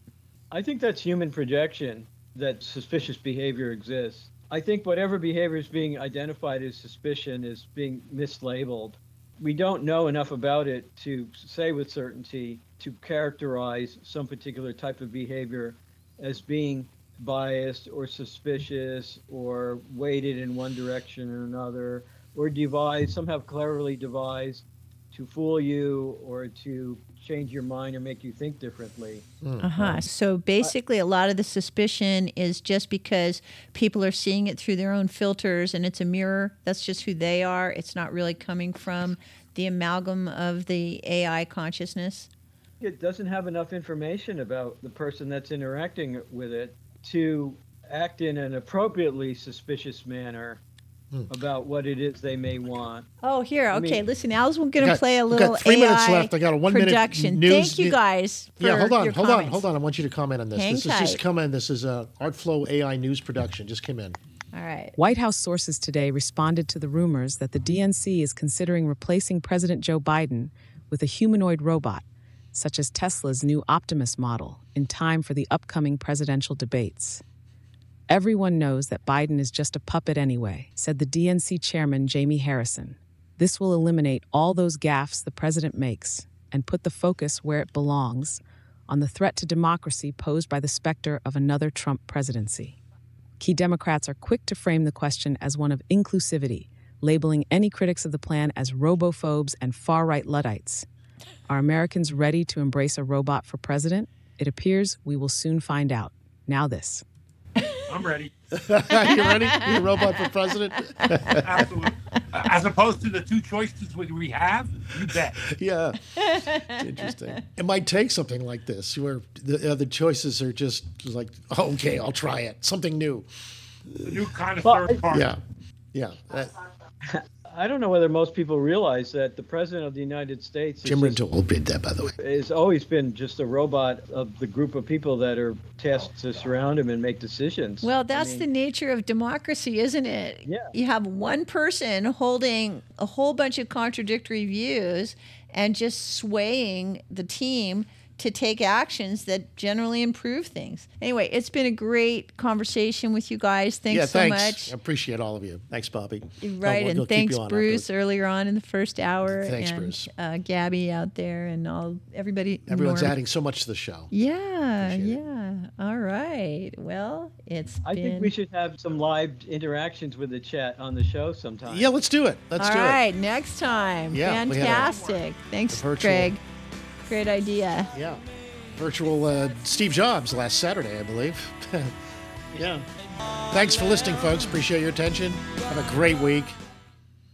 I think that's human projection that suspicious behavior exists. I think whatever behavior is being identified as suspicion is being mislabeled. We don't know enough about it to say with certainty to characterize some particular type of behavior as being biased or suspicious or weighted in one direction or another or devised, somehow cleverly devised to fool you or to change your mind or make you think differently. Uh huh. So basically, a lot of the suspicion is just because people are seeing it through their own filters and it's a mirror. That's just who they are. It's not really coming from the amalgam of the AI consciousness. it doesn't have enough information about the person that's interacting with it to act in an appropriately suspicious manner Hmm. about what it is they may want. Oh, here. I mean- Okay, listen. Al's going to got- play a we little got three AI minutes left. I got a one minute production. news- Thank you guys. For yeah, hold on, your hold on, hold on. I want you to comment on this. Hang this is just tight. come in. This is a ArtFlow AI news production. Just came in. All right. White House sources today responded to the rumors that the DNC is considering replacing President Joe Biden with a humanoid robot, such as Tesla's new Optimus model, in time for the upcoming presidential debates. Everyone knows that Biden is just a puppet anyway, said the DNC chairman Jamie Harrison. This will eliminate all those gaffes the president makes and put the focus where it belongs on the threat to democracy posed by the specter of another Trump presidency. Key Democrats are quick to frame the question as one of inclusivity, labeling any critics of the plan as robophobes and far right Luddites. Are Americans ready to embrace a robot for president? It appears we will soon find out. Now, this. I'm ready. you ready? You a robot for president? Absolutely. As opposed to the two choices we- we have, you bet. yeah. It's interesting. It might take something like this where the other choices are just like, oh, okay, I'll try it. Something new. The new kind of Well, third party. Yeah. Yeah. That, I don't know whether most people realize that the president of the United States Jim just- Rintoul did that, by the way. has always been just a robot of the group of people that are tasked to surround him and make decisions. Well, I that's mean, the nature of democracy, isn't it? Yeah. You have one person holding a whole bunch of contradictory views and just swaying the team to take actions that generally improve things. Anyway, it's been a great conversation with you guys. Thanks yeah, so thanks. much. I appreciate all of you. Thanks, Bobby. Right, Oh, we'll- and thanks, Bruce, afterwards. earlier on in the first hour, Thanks, and Bruce. Uh, Gabby out there, and all everybody. Everyone's Norm. adding so much to the show. Yeah, yeah. All right. Well, it's I been. think we should have some live interactions with the chat on the show sometime. Yeah, let's do it. Let's All do right, it. All right, next time. Yeah, we had a- Fantastic. Thanks, virtual- Greg. Great idea. Yeah. Virtual uh, Steve Jobs last Saturday, I believe. Yeah. Thanks for listening, folks. Appreciate your attention. Have a great week.